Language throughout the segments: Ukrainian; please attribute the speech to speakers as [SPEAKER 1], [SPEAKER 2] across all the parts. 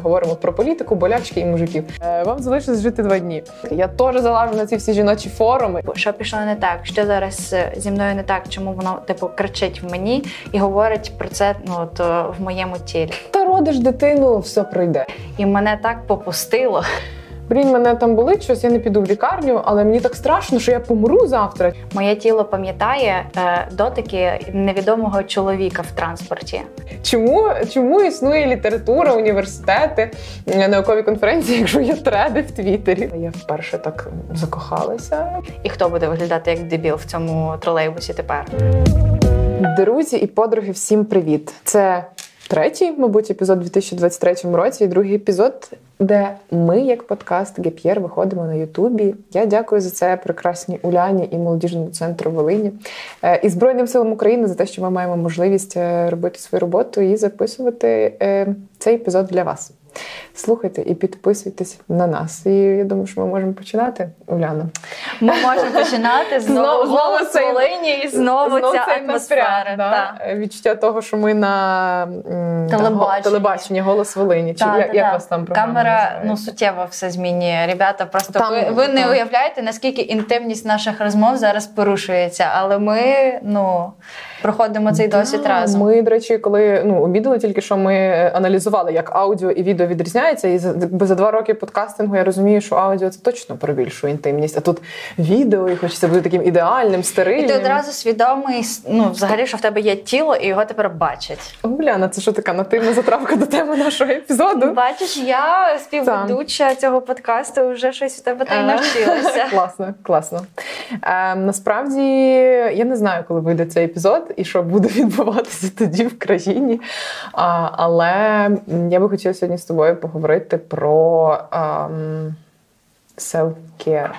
[SPEAKER 1] Говоримо про політику, болячки і мужиків. Е, Вам залишилось жити два дні. Я теж залажу на ці всі жіночі форуми.
[SPEAKER 2] Що пішло не так? Що зараз е, зі мною не так? Чому воно типу кричить в мені і говорить про це ну от е, в моєму тілі?
[SPEAKER 1] Та родиш дитину, все пройде.
[SPEAKER 2] І мене так попустило.
[SPEAKER 1] Блін, мене там болить щось, я не піду в лікарню, але мені так страшно, що я помру завтра.
[SPEAKER 2] Моє тіло пам'ятає е, дотики невідомого чоловіка в транспорті.
[SPEAKER 1] Чому, чому існує література, університети, е, наукові конференції, якщо є треди в Твіттері? Я вперше так закохалася.
[SPEAKER 2] І хто буде виглядати як дебіл в цьому тролейбусі тепер?
[SPEAKER 1] Друзі і подруги, всім привіт! Це третій, мабуть, епізод у 2023 році, і другий епізод, де ми, як подкаст Геп'єр, виходимо на Ютубі. Я дякую за це прекрасній Уляні і молодіжному центру Волині е, і Збройним силам України за те, що ми маємо можливість е, робити свою роботу і записувати е, цей епізод для вас. Слухайте і підписуйтесь на нас. І я думаю, що ми можемо починати, Уляна.
[SPEAKER 2] Ми можемо починати знову голос Волині і знову,
[SPEAKER 1] Знов
[SPEAKER 2] ця атмосфера.
[SPEAKER 1] да? Відчуття того, що ми на
[SPEAKER 2] Телебаченні.
[SPEAKER 1] телебаченні голос Волині. Чи як, вас там
[SPEAKER 2] камера ну суттєво все змінює. Ребята, просто
[SPEAKER 1] Там,
[SPEAKER 2] ви, ви не уявляєте, наскільки інтимність наших розмов зараз порушується, але ми ну проходимо цей досвід
[SPEAKER 1] Да,
[SPEAKER 2] разом.
[SPEAKER 1] Ми, до речі, коли ну обідали, тільки що ми аналізували, як аудіо і відео відрізняється. І за, за два роки подкастингу я розумію, що аудіо це точно перебільшує інтимність. А тут відео, і хочеться бути таким ідеальним, стерильним.
[SPEAKER 2] І ти одразу свідомий, ну взагалі, що в тебе є тіло, і його тепер бачать.
[SPEAKER 1] Уляна, це що така нативна затравка до теми нашого епізоду?
[SPEAKER 2] Бачиш, я співведуча цього подкасту, вже щось в тебе та й навчилася.
[SPEAKER 1] Класно, класно. Е, насправді я не знаю, коли вийде цей епізод і що буде відбуватися тоді в країні. А, але я би хотіла сьогодні з тобою поговорити про ем, self-care.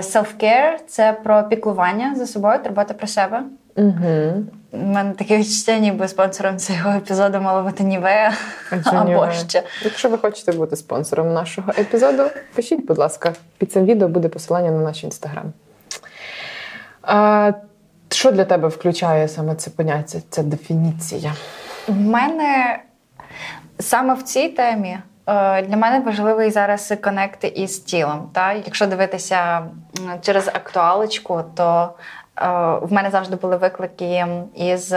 [SPEAKER 2] Self-care – це про піклування за собою, турбота про себе.
[SPEAKER 1] Угу.
[SPEAKER 2] У мене таке відчуття, ніби спонсором цього епізоду мало бути Нівея або ще.
[SPEAKER 1] Якщо ви хочете бути спонсором нашого епізоду, пишіть, будь ласка, під цим відео буде посилання на наш інстаграм. Що для тебе включає саме це поняття, ця дефініція?
[SPEAKER 2] В мене саме в цій темі е, для мене важливий зараз конект із тілом. Та? Якщо дивитися через актуалочку, то е, в мене завжди були виклики із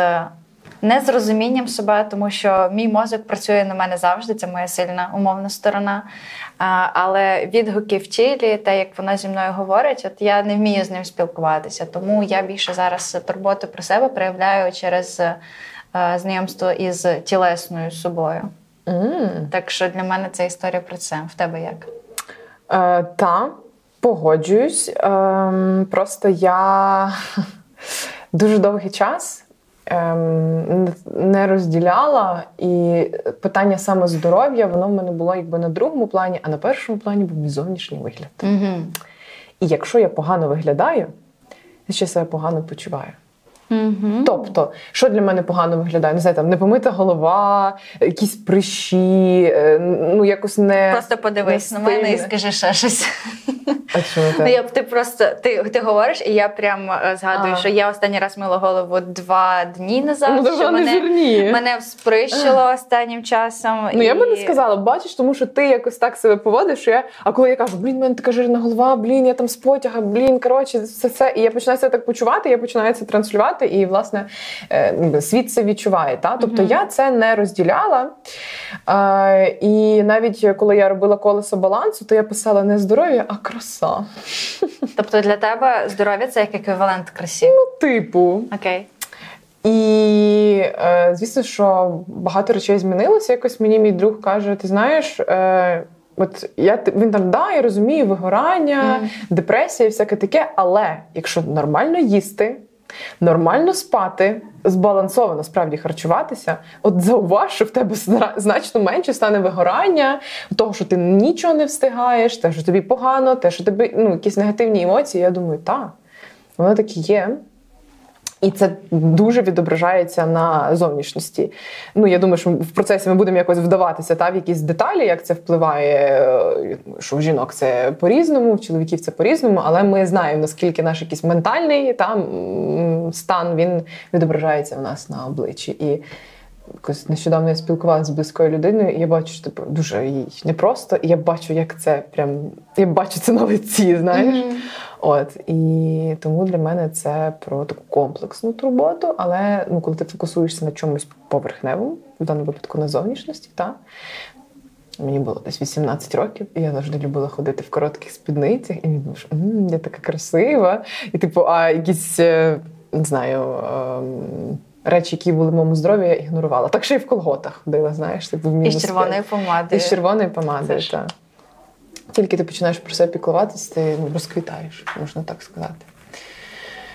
[SPEAKER 2] незрозумінням себе, тому що мій мозок працює на мене завжди, це моя сильна умовна сторона. Але відгуки в тілі, те, як вона зі мною говорить, от я не вмію з ним спілкуватися. Тому я більше зараз турботу про себе проявляю через е, знайомство із тілесною собою.
[SPEAKER 1] Mm.
[SPEAKER 2] Так що для мене це історія про це. В тебе як?
[SPEAKER 1] Е, та, погоджуюсь. Ем, просто я дуже довгий час ем, не розділяла, і питання саме здоров'я, воно в мене було якби на другому плані, а на першому плані був мій зовнішній вигляд.
[SPEAKER 2] Угу.
[SPEAKER 1] І якщо я погано виглядаю, я ще себе погано почуваю.
[SPEAKER 2] Угу.
[SPEAKER 1] Тобто, що для мене погано виглядає? Не знаю, там непомита голова, якісь прищі, е, ну якось не
[SPEAKER 2] Просто подивись
[SPEAKER 1] не
[SPEAKER 2] на мене і скажи ще щось.
[SPEAKER 1] А чому
[SPEAKER 2] Ну, я ти просто ти, ти говориш, і я прям е, згадую,
[SPEAKER 1] А.
[SPEAKER 2] що я останній раз мила голову два дні назад.
[SPEAKER 1] Ну,
[SPEAKER 2] що
[SPEAKER 1] вона не
[SPEAKER 2] мене, мене всприщило останнім часом.
[SPEAKER 1] Ну, я би не сказала, бачиш, тому що ти якось так себе поводиш, що я. А коли я кажу, блін, в мене така жирна голова, блін, я там з потяга, блін, коротше, все це. І я починаю себе так почувати, я починаю це транслювати, і власне е, світ це відчуває. Та? Тобто
[SPEAKER 2] Мгм.
[SPEAKER 1] я це не розділяла. Е, і навіть коли я робила колесо балансу, то я писала не здоров'я, а краса.
[SPEAKER 2] Тобто для тебе здоров'я це як еквівалент красі.
[SPEAKER 1] Типу.
[SPEAKER 2] Окей.
[SPEAKER 1] І е, звісно, що багато речей змінилося. Якось мені мій друг каже: ти знаєш, е, от я він там да, я розумію вигорання,
[SPEAKER 2] Мгм.
[SPEAKER 1] депресія, і всяке таке, але якщо нормально їсти. Нормально спати, збалансовано справді харчуватися. От зауваж, що в тебе значно менше стане вигорання, того, що ти нічого не встигаєш, те, що тобі погано, те, що тобі ну, якісь негативні емоції. Я думаю, так, воно так є. І це дуже відображається на зовнішності. Ну, я думаю, що в процесі ми будемо якось вдаватися та, в якісь деталі, як це впливає, е, що в жінок це по-різному, в чоловіків це по-різному, але ми знаємо, наскільки наш якийсь ментальний там, стан він відображається в нас на обличчі. І якось нещодавно я спілкувалася з близькою людиною, і я бачу, що типу, дуже їй непросто, і я бачу, як це прям я бачу це на лиці, знаєш. Mm-hmm. От і тому для мене це про таку комплексну турботу, але ну, коли ти фокусуєшся на чомусь поверхневому, в даному випадку на зовнішності, та Мені було десь 18 років, і я завжди любила ходити в коротких спідницях, і думав, мм, я така красива. І, типу, а якісь е, не знаю. Ем, речі, які були в моєму здоров'ї, я ігнорувала. Так ще й в колготах ходила, знаєш, типу в мінус.
[SPEAKER 2] І з червоною помадою.
[SPEAKER 1] І з червоною помадою, так. Тільки ти починаєш про себе піклуватися, ти ну, розквітаєш, можна так сказати.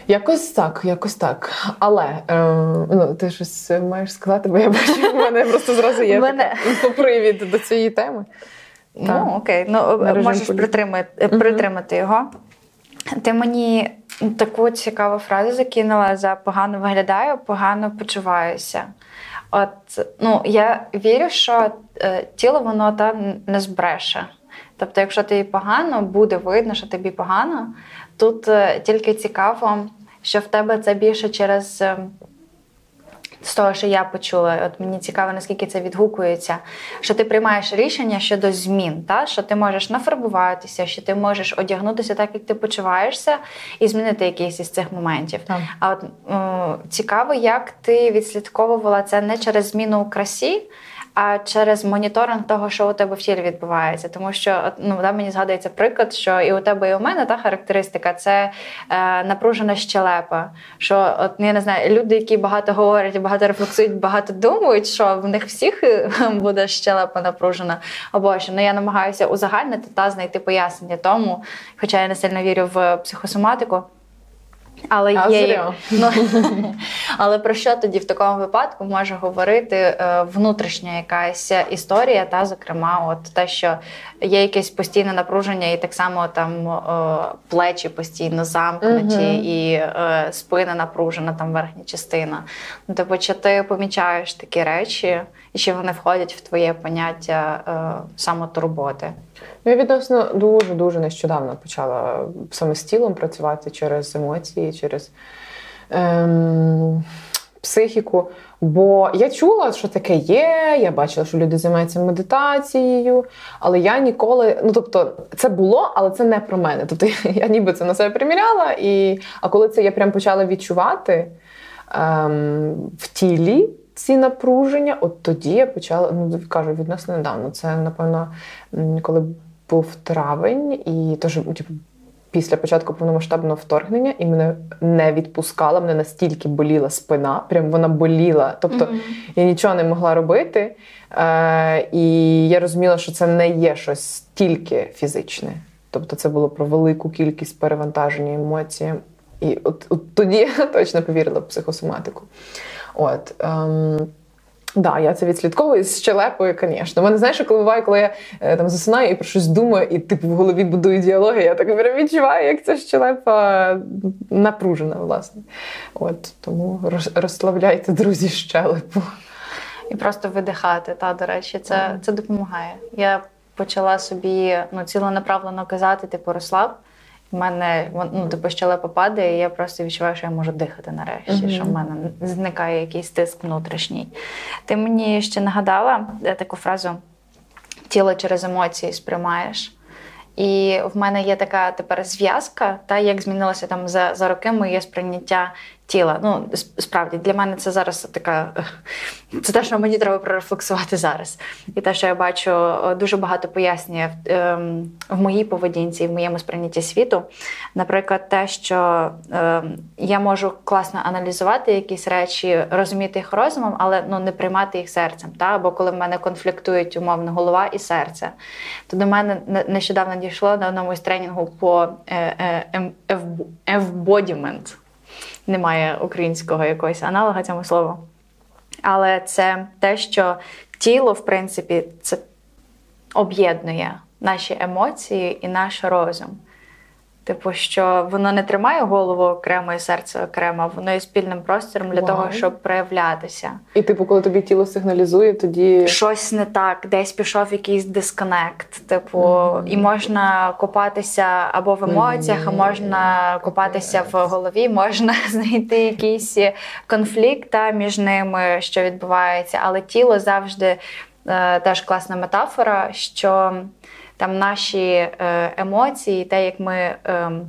[SPEAKER 1] Якось так, якось так. Але е, ну, ти щось маєш сказати, бо я бачу, в мене просто зразу є мене... попривід до цієї теми.
[SPEAKER 2] Ну, окей, ну можеш притримати, притримати його. Ти мені таку цікаву фразу закинула за погано виглядаю, погано почуваюся. От ну я вірю, що е, тіло воно та не збреше. Тобто, якщо тобі погано, буде видно, що тобі погано. Тут е, тільки цікаво, що в тебе це більше через ем, з того, що я почула, от мені цікаво, наскільки це відгукується, що ти приймаєш рішення щодо змін, та? що ти можеш нафарбуватися, що ти можеш одягнутися так, як ти почуваєшся, і змінити якийсь із цих моментів. Так. А от о, цікаво, як ти відслідковувала це не через зміну у красі а через моніторинг того, що у тебе в тілі відбувається. Тому що ну, да, мені згадується приклад, що і у тебе, і у мене та характеристика це е, напружена щелепа. Що от я не знаю, люди, які багато говорять, багато рефлексують, багато думають, що в них всіх буде щелепа напружена. Або що ну я намагаюся узагальнити та знайти пояснення тому, хоча я не сильно вірю в психосоматику. Але а є ну, але про що тоді в такому випадку може говорити е, внутрішня якась історія, та зокрема, от те, що є якесь постійне напруження, і так само там плечі постійно замкнуті, uh і е, спина напружена, там верхня частина. Ну, Тобто, чи ти помічаєш такі речі, і чи вони входять в твоє поняття е, самотурботи?
[SPEAKER 1] Ну, я відносно дуже дуже нещодавно почала саме з тілом працювати через емоції, через ем, психіку. Бо я чула, що таке є. Я бачила, що люди займаються медитацією, але я ніколи. Ну тобто, це було, але це не про мене. Тобто, я ніби це на себе приміряла. І... А коли це я прям почала відчувати ем, в тілі. Ці напруження, от тоді я почала, ну кажу, відносно недавно. Це, напевно, коли був травень, і теж ну, типу, після початку повномасштабного вторгнення і мене не відпускала, мене настільки боліла спина, прям вона боліла. Тобто mm-hmm. я нічого не могла робити. Е, І я розуміла, що це не є щось тільки фізичне. Тобто це було про велику кількість перевантаження емоцій. І от, от тоді я точно повірила в психосоматику. От. Ем, Да, я це відслідковую з щелепою, звісно. Мене знаєш, коли буває, коли я е, там засинаю і про щось думаю, і типу в голові будую діалоги, я так прям відчуваю, як ця щелепа напружена, власне. От Тому розслабляйте, друзі, щелепу.
[SPEAKER 2] І просто видихати, та, до речі, це це допомагає. Я почала собі ну, ціленаправлено казати, типу, розслаб. У мене ну, типу, щелепа падає, і я просто відчуваю, що я можу дихати нарешті, mm-hmm. що в мене зникає якийсь тиск внутрішній. Ти мені ще нагадала таку фразу тіло через емоції сприймаєш. І в мене є така тепер зв'язка, та як змінилося там за за роки моє сприйняття тіла. Ну, справді, для мене це зараз така. Це те, що мені треба прорефлексувати зараз. І те, що я бачу, дуже багато пояснює в, ем, моїй поведінці, в моєму сприйнятті світу. Наприклад, те, що ем, я можу класно аналізувати якісь речі, розуміти їх розумом, але ну, не приймати їх серцем. Та? Або коли в мене конфліктують умовно голова і серце. То до мене нещодавно дійшло на одному із тренінгу по embodiment немає українського якогось аналога цьому слову. Але це те, що тіло, в принципі, це об'єднує наші емоції і наш розум. Типу, що воно не тримає голову окремо і серце окремо, воно є спільним простором для
[SPEAKER 1] Вау.
[SPEAKER 2] того, щоб проявлятися.
[SPEAKER 1] І типу, коли тобі тіло сигналізує, тоді
[SPEAKER 2] Щось не так, десь пішов якийсь дисконект. Типу, і можна копатися або в емоціях, а можна копатися в голові, можна знайти якийсь конфлікт та, між ними, що відбувається. Але тіло завжди е, теж класна метафора, що там наші е, емоції, те, як ми. ем,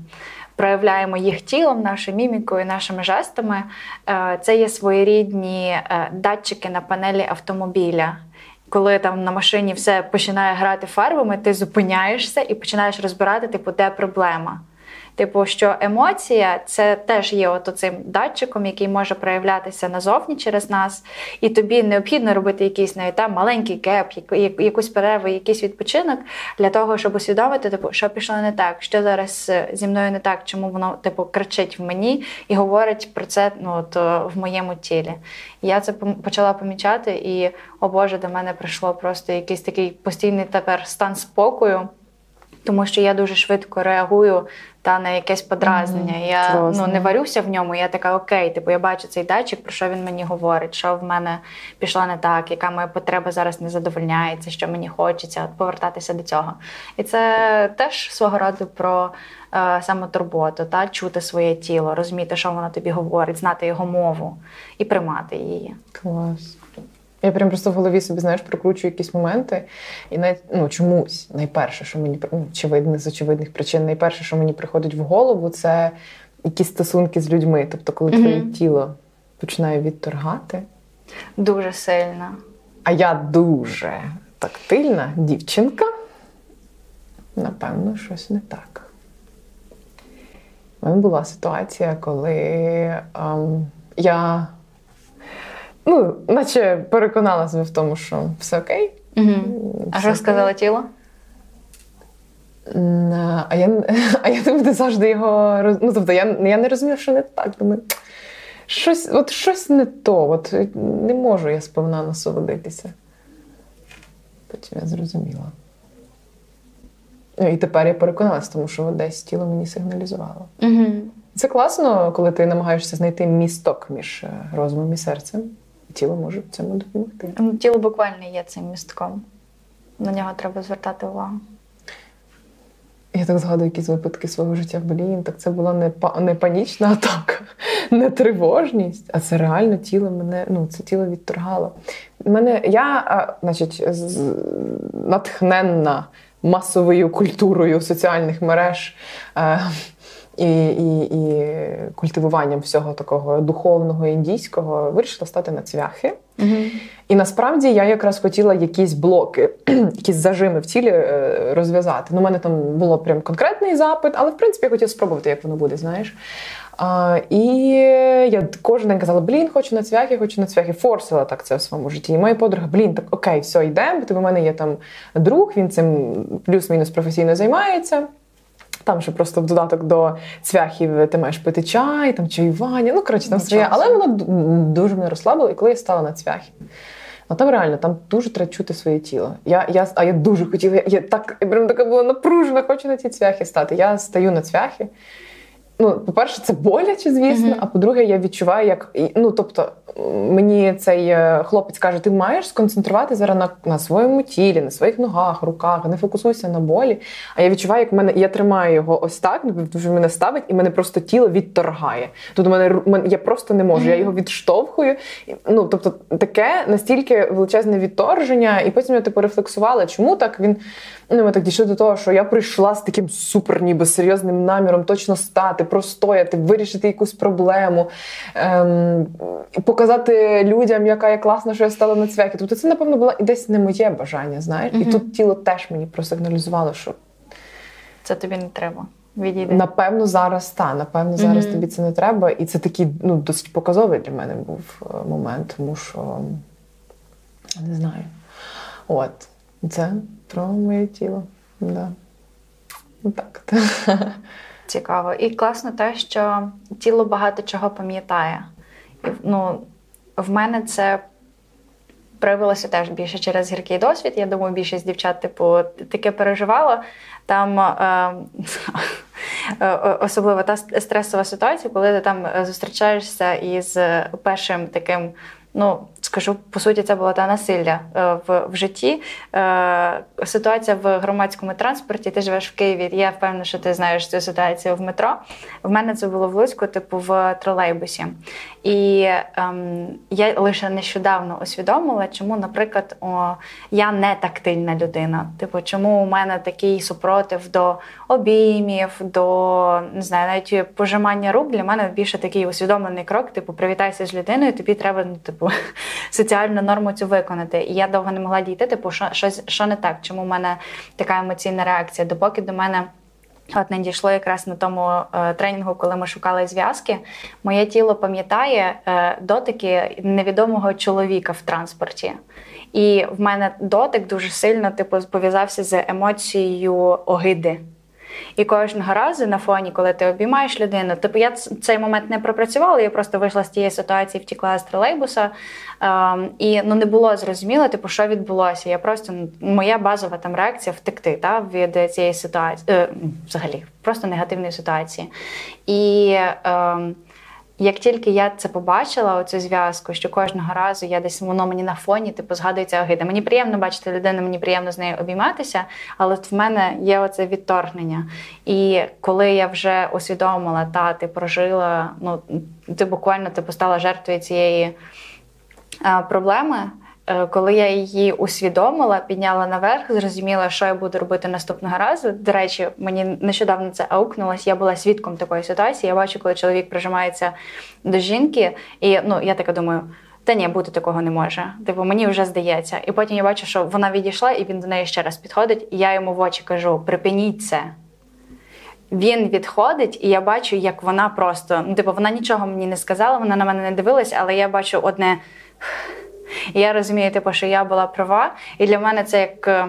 [SPEAKER 2] Проявляємо їх тілом, нашою мімікою, нашими жестами. Е, Це є своєрідні е, датчики на панелі автомобіля. Коли там на машині все починає грати фарбами, ти зупиняєшся і починаєш розбирати, типу, де проблема. Типу, що емоція це теж є от цим датчиком, який може проявлятися назовні через нас, і тобі необхідно робити якийсь навіть там маленький яку- якусь перерву, якийсь відпочинок для того, щоб усвідомити, типу, що пішло не так, що зараз е, зі мною не так, чому воно типу кричить в мені і говорить про це ну, от, е, в моєму тілі. Я це почала помічати, і о Боже, до мене прийшло просто якийсь такий постійний тепер стан спокою. Тому що я дуже швидко реагую та на якесь подразнення.
[SPEAKER 1] Мгм,
[SPEAKER 2] Я ну не варюся в ньому. Я така окей, типу я бачу цей датчик, про що він мені говорить, що в мене пішло не так, яка моя потреба зараз не задовольняється, що мені хочеться от повертатися до цього. І це теж свого роду про е, самотурботу, та чути своє тіло, розуміти, що воно тобі говорить, знати його мову і приймати її.
[SPEAKER 1] Клас. Я прям просто в голові собі, знаєш, прокручую якісь моменти, і навіть ну, чомусь найперше, що мені ну, очевидно, з очевидних причин, найперше, що мені приходить в голову, це якісь стосунки з людьми. Тобто, коли
[SPEAKER 2] Мгм.
[SPEAKER 1] твоє тіло починає відторгати.
[SPEAKER 2] Дуже сильно.
[SPEAKER 1] А я дуже тактильна дівчинка. Напевно, щось не так. У мене була ситуація, коли ем, я, ну, наче переконала себе в тому, що все окей.
[SPEAKER 2] Угу.
[SPEAKER 1] все
[SPEAKER 2] А що
[SPEAKER 1] окей.
[SPEAKER 2] сказала тіло?
[SPEAKER 1] А я, а я не завжди його роз... Ну, тобто я, я не розуміла, що не так. Думаю, щось, от щось не то. От не можу я сповна насолодитися. Потім я зрозуміла. Ну, і тепер я переконалася, тому що десь тіло мені сигналізувало.
[SPEAKER 2] Угу.
[SPEAKER 1] Це класно, коли ти намагаєшся знайти місток між е, розумом і серцем. Тіло може в цьому допомогти.
[SPEAKER 2] Тіло буквально є цим містком. На нього треба звертати увагу.
[SPEAKER 1] Я так згадую якісь випадки свого життя. Блін, так це була не, па- не панічна атака, не тривожність, а це реально тіло мене, ну, це тіло відторгало. Мене, я, а, значить, з- натхненна масовою культурою соціальних мереж. Е, і, і, і культивуванням всього такого духовного індійського вирішила стати на цвяхи.
[SPEAKER 2] Угу.
[SPEAKER 1] І насправді я якраз хотіла якісь блоки, якісь зажими в тілі е, розв'язати. Ну, у мене там було прям конкретний запит, але в принципі я хотіла спробувати, як воно буде, знаєш. А, і я кожен день казала: блін, хочу на цвяхи, хочу на цвяхи. Форсила так це в своєму житті. І моя подруга, блін, так окей, все, йдемо. Бо у мене є там друг, він цим плюс-мінус професійно займається. Там ще просто в додаток до цвяхів ти маєш пити чай, там чаювання. Ну, коротше, там своє. Але воно дуже мене розслабило, і коли я стала на цвяхи. А там реально, там дуже треба чути своє тіло. Я, я, а я дуже хотіла, я, я так я прям така була напружена, хочу на ці цвяхи стати. Я стаю на цвяхи. Ну, по-перше, це боляче, звісно.
[SPEAKER 2] Мгм.
[SPEAKER 1] А по-друге, я відчуваю, як ну, тобто, мені цей е, хлопець каже: ти маєш сконцентрувати зараз на, на своєму тілі, на своїх ногах, руках, не фокусуйся на болі. А я відчуваю, як мене я тримаю його ось так, ну, що мене ставить, і мене просто тіло відторгає. Тут у мене я просто не можу. Я його відштовхую. Ну, тобто, таке настільки величезне відторження, і потім я типу рефлексувала, чому так він. Ну, ми так дійшли до того, що я прийшла з таким супер, ніби серйозним наміром точно стати, простояти, вирішити якусь проблему, ем, показати людям, яка я класна, що я стала на цвяхи. Тобто це, напевно, було і десь не моє бажання, знаєш. І тут тіло теж мені просигналізувало, що
[SPEAKER 2] Це тобі не треба. Відійди.
[SPEAKER 1] напевно зараз та, напевно, зараз
[SPEAKER 2] Мгм.
[SPEAKER 1] тобі це не треба. І це такий ну, досить показовий для мене був е, момент, тому що не знаю. От, це моє тіло. Да. Ну, так.
[SPEAKER 2] Цікаво. І класно те, що тіло багато чого пам'ятає. І, ну, в мене це проявилося теж більше через гіркий досвід. Я думаю, більшість дівчат, типу, таке переживала. Там е, особливо та стресова ситуація, коли ти там зустрічаєшся із першим таким ну скажу по суті, це було та насилля е, в в житті. Е, Ситуація в громадському транспорті. Ти живеш в Києві. Я впевнена, що ти знаєш цю ситуацію в метро. В мене це було в Луцьку, типу в тролейбусі. І ем, я лише нещодавно усвідомила, чому, наприклад, о, я не тактильна людина. Типу, чому у мене такий супротив до обіймів, до не знаю, навіть пожимання рук для мене більше такий усвідомлений крок. Типу, привітайся з людиною, тобі треба ну, типу, соціальну норму цю виконати. І я довго не могла дійти, типу, що, що, що не так, чому в мене така емоційна реакція, допоки до мене. От не дійшло якраз на тому е, тренінгу, коли ми шукали зв'язки. Моє тіло пам'ятає е, дотики невідомого чоловіка в транспорті. І в мене дотик дуже сильно типу, пов'язався з емоцією огиди. І кожного разу на фоні, коли ти обіймаєш людину, типу я цей момент не пропрацювала, я просто вийшла з тієї ситуації, втікла з тролейбуса, ем, і ну не було зрозуміло, типу, що відбулося. Я просто ну, моя базова там реакція втекти та, від цієї ситуації, е, взагалі, просто негативної ситуації. І е, як тільки я це побачила, оцю зв'язку, що кожного разу я десь воно мені на фоні, типу, згадується огида. Мені приємно бачити людину, мені приємно з нею обійматися, але в мене є оце відторгнення. І коли я вже усвідомила, та ти прожила, ну ти буквально ти стала жертвою цієї а, проблеми. Е, коли я її усвідомила, підняла наверх, зрозуміла, що я буду робити наступного разу. До речі, мені нещодавно це аукнулось. Я була свідком такої ситуації. Я бачу, коли чоловік прижимається до жінки, і ну я така думаю. Та ні, бути такого не може. Типу, мені вже здається. І потім я бачу, що вона відійшла, і він до неї ще раз підходить. І я йому в очі кажу: припиніть це. Він відходить, і я бачу, як вона просто ну, типу, вона нічого мені не сказала, вона на мене не дивилась, але я бачу одне. І я розумію, типу, що я була права, і для мене це як е,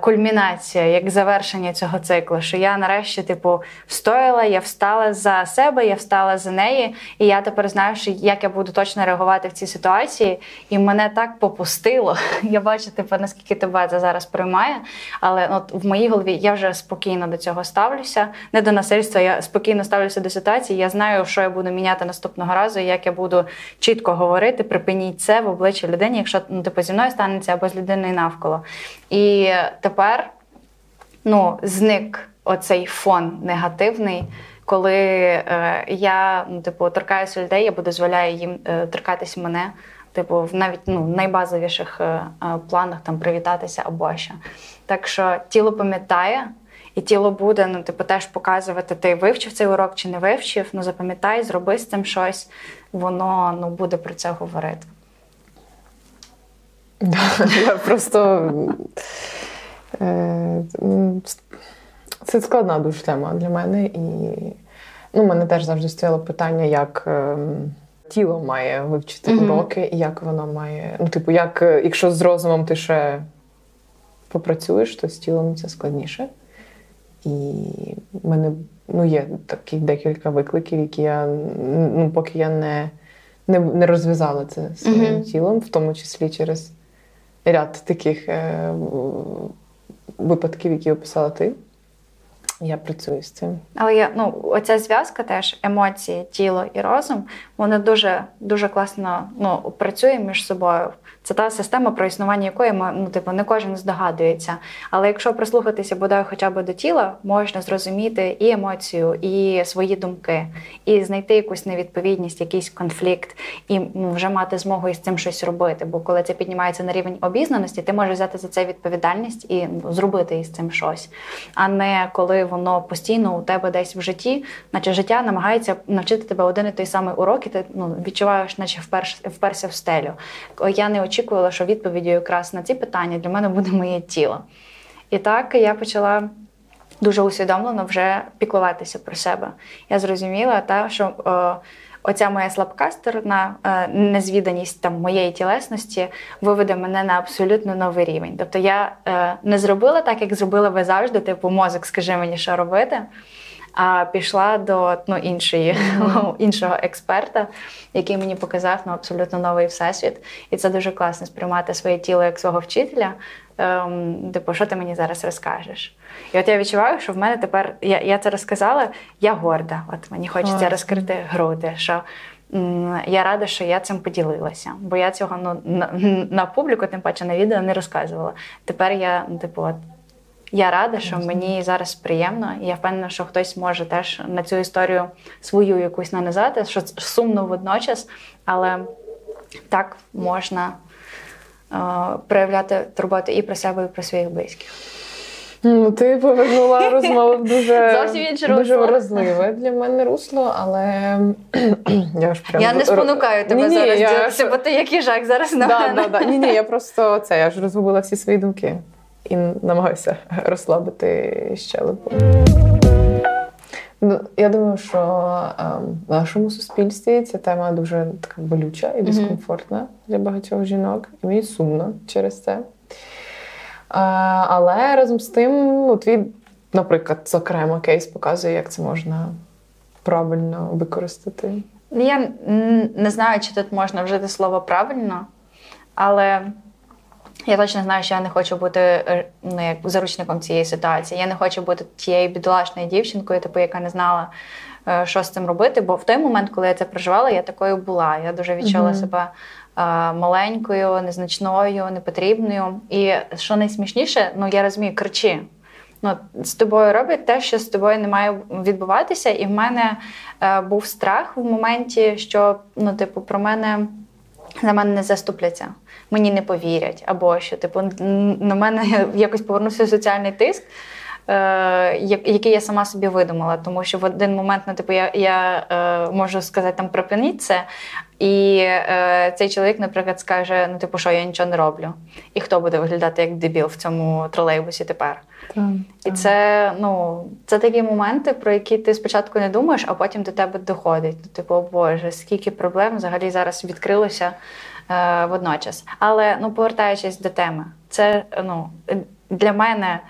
[SPEAKER 2] кульмінація, як завершення цього циклу. Що я нарешті, типу, встояла, я встала за себе, я встала за неї, і я тепер знаю, що як я буду точно реагувати в цій ситуації. І мене так попустило. Я бачу, типу, наскільки тебе це зараз приймає. Але от в моїй голові я вже спокійно до цього ставлюся. Не до насильства, я спокійно ставлюся до ситуації. Я знаю, що я буду міняти наступного разу, як я буду чітко говорити, припиніть це в обличчя людині, якщо ну, типу, зі мною станеться або з людиною навколо. І тепер ну, зник оцей фон негативний. Коли е, я ну, типу, торкаюся людей, я дозволяю їм е, торкатися мене, типу, в навіть ну, найбазовіших е, е, планах там привітатися або що. Так що тіло пам'ятає, і тіло буде ну, типу, теж показувати, ти вивчив цей урок чи не вивчив. Ну запам'ятай, зроби з цим щось, воно ну, буде про це говорити.
[SPEAKER 1] Я просто е, це складна дуже тема для мене. І ну, мене теж завжди стояло питання, як ем, тіло має вивчити уроки, і як воно має. Ну, типу, як якщо з розумом ти ще попрацюєш, то з тілом це складніше. І в мене ну, є такі декілька викликів, які я ну, поки я не не, не розв'язала це своїм mm-hmm. тілом, в тому числі через ряд таких е, випадків, які описала ти. Я працюю з цим.
[SPEAKER 2] Але я ну оця зв'язка теж емоції, тіло і розум, вони дуже дуже класно ну, працює між собою. Це та система, про існування якої ну, типу, не кожен здогадується. Але якщо прислухатися бодай хоча б до тіла, можна зрозуміти і емоцію, і свої думки, і знайти якусь невідповідність, якийсь конфлікт, і ну, вже мати змогу із цим щось робити. Бо коли це піднімається на рівень обізнаності, ти можеш взяти за це відповідальність і ну, зробити із цим щось, а не коли воно постійно у тебе десь в житті, наче життя намагається навчити тебе один і той самий урок, і ти ну, відчуваєш, наче вперше вперся в стелю. Я не очікувала, що відповіддю якраз на ці питання для мене буде моє тіло. І так я почала. Дуже усвідомлено вже піклуватися про себе. Я зрозуміла, та, що о, оця моя слабка сторона, е, незвіданість там моєї тілесності виведе мене на абсолютно новий рівень. Тобто я е, не зробила так, як зробила ви завжди, типу мозок, скажи мені, що робити. А пішла до ну, іншої, mm-hmm. іншого експерта, який мені показав ну, абсолютно новий всесвіт. І це дуже класно сприймати своє тіло як свого вчителя. Ем, типу, що ти мені зараз розкажеш? І от я відчуваю, що в мене тепер я я це розказала, я горда. От мені хочеться oh. розкрити груди. що я рада, що я цим поділилася, бо я цього ну, на, на публіку, тим паче на відео не розказувала. Тепер я, типу, от, я рада, що мені зараз приємно, і я впевнена, що хтось може теж на цю історію свою якусь нанизати, що сумно водночас, але так можна е, проявляти турботу і про себе, і про своїх близьких.
[SPEAKER 1] Ну, Ти повернула розмову в дуже дуже вразливе для мене русло, але
[SPEAKER 2] я ж прям... Я не спонукаю тебе ні, зараз. Я... Бо ти як їжак зараз на
[SPEAKER 1] да, мене. Да, да. Ні, ні, я просто це, я ж розгубила всі свої думки і намагаюся розслабити щелепу. Ну, Я думаю, що ем, в нашому суспільстві ця тема дуже така болюча і дискомфортна для багатьох жінок. І мені сумно через це. Але разом з тим, ну, твій, наприклад, зокрема, кейс показує, як це можна правильно використати.
[SPEAKER 2] Я не знаю, чи тут можна вжити слово правильно, але я точно знаю, що я не хочу бути е, ну, як заручником цієї ситуації. Я не хочу бути тією бідолашною дівчинкою, типу, яка не знала, е, що з цим робити. Бо в той момент, коли я це проживала, я такою була. Я дуже відчула mm-hmm. себе маленькою, незначною, непотрібною. І що найсмішніше, ну я розумію, кричи. Ну, З тобою роблять те, що з тобою не має відбуватися. І в мене е, був страх в моменті, що ну, типу, про мене за мене не заступляться, мені не повірять, або що типу на мене якось повернувся соціальний тиск. Е, який я сама собі видумала, тому що в один момент ну, типу, я я е, можу сказати там припиніть це, і е, цей чоловік, наприклад, скаже: ну, типу, що я нічого не роблю. І хто буде виглядати як дебіл в цьому тролейбусі тепер? І це ну, це такі моменти, про які ти спочатку не думаєш, а потім до тебе доходить. Типу, о Боже, скільки проблем взагалі зараз відкрилося е, водночас. Але ну, повертаючись до теми, це ну, для мене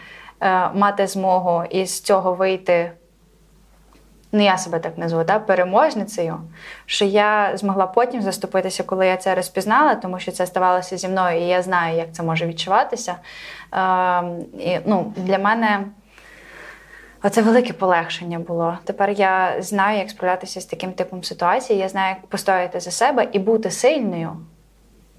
[SPEAKER 2] е, мати змогу із цього вийти ну я себе так назву, да, переможницею, що я змогла потім заступитися, коли я це розпізнала, тому що це ставалося зі мною, і я знаю, як це може відчуватися. Е, і, ну, Для мене це велике полегшення було. Тепер я знаю, як справлятися з таким типом ситуацій, я знаю, як постояти за себе і бути сильною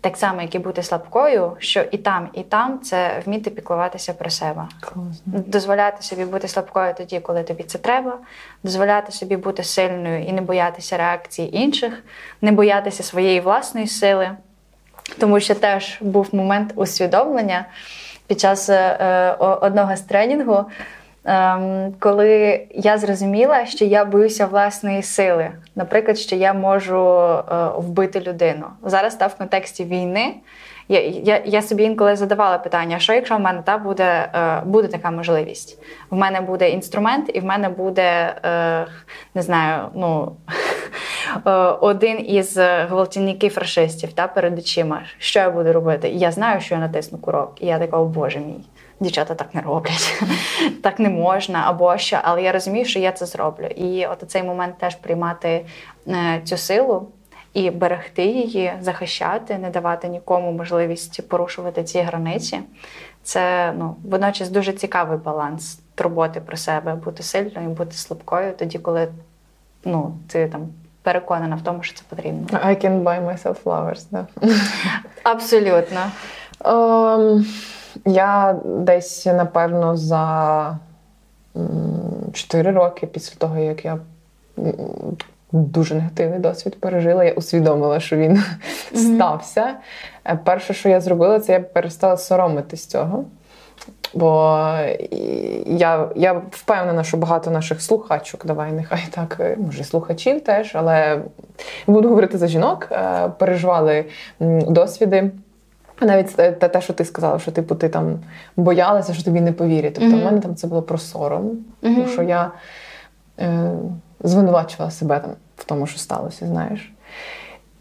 [SPEAKER 2] так само, як і бути слабкою, що і там, і там це вміти піклуватися про себе, Класно. дозволяти собі бути слабкою тоді, коли тобі це треба, дозволяти собі бути сильною і не боятися реакції інших, не боятися своєї власної сили, тому що теж був момент усвідомлення під час е, одного з тренінгу. Ем, коли я зрозуміла, що я боюся власної сили, наприклад, що я можу е, вбити людину. Зараз став в контексті війни. Я я, я собі інколи задавала питання: що якщо в мене та буде е, буде така можливість? В мене буде інструмент, і в мене буде е, не знаю, ну один із гвалтівників фашистів та перед очима. Що я буду робити? І я знаю, що я натисну курок, і я така, о боже мій дівчата так не роблять, так не можна або що. Але я розумію, що я це зроблю. І от цей момент теж приймати е, цю силу. І берегти її, захищати, не давати нікому можливість порушувати ці границі. Це ну водночас дуже цікавий баланс турботи про себе, бути сильною, бути слабкою, тоді, коли ну, ти там переконана в тому, що це потрібно.
[SPEAKER 1] I can buy myself flowers, да?
[SPEAKER 2] Абсолютно.
[SPEAKER 1] Um... Я десь, напевно, за 4 роки після того, як я дуже негативний досвід пережила, я усвідомила, що він mm-hmm. стався. Е, перше, що я зробила, це я перестала соромитись цього. Бо я я впевнена, що багато наших слухачок, давай нехай так, е, може, слухачів теж, але буду говорити за жінок, е, переживали досвіди. Навіть те, те, що ти сказала, що типу ти там боялася, що тобі не повірять. Тобто mm-hmm. в мене там це було про сором, mm-hmm. тому що я е, звинувачувала себе там в тому, що сталося, знаєш.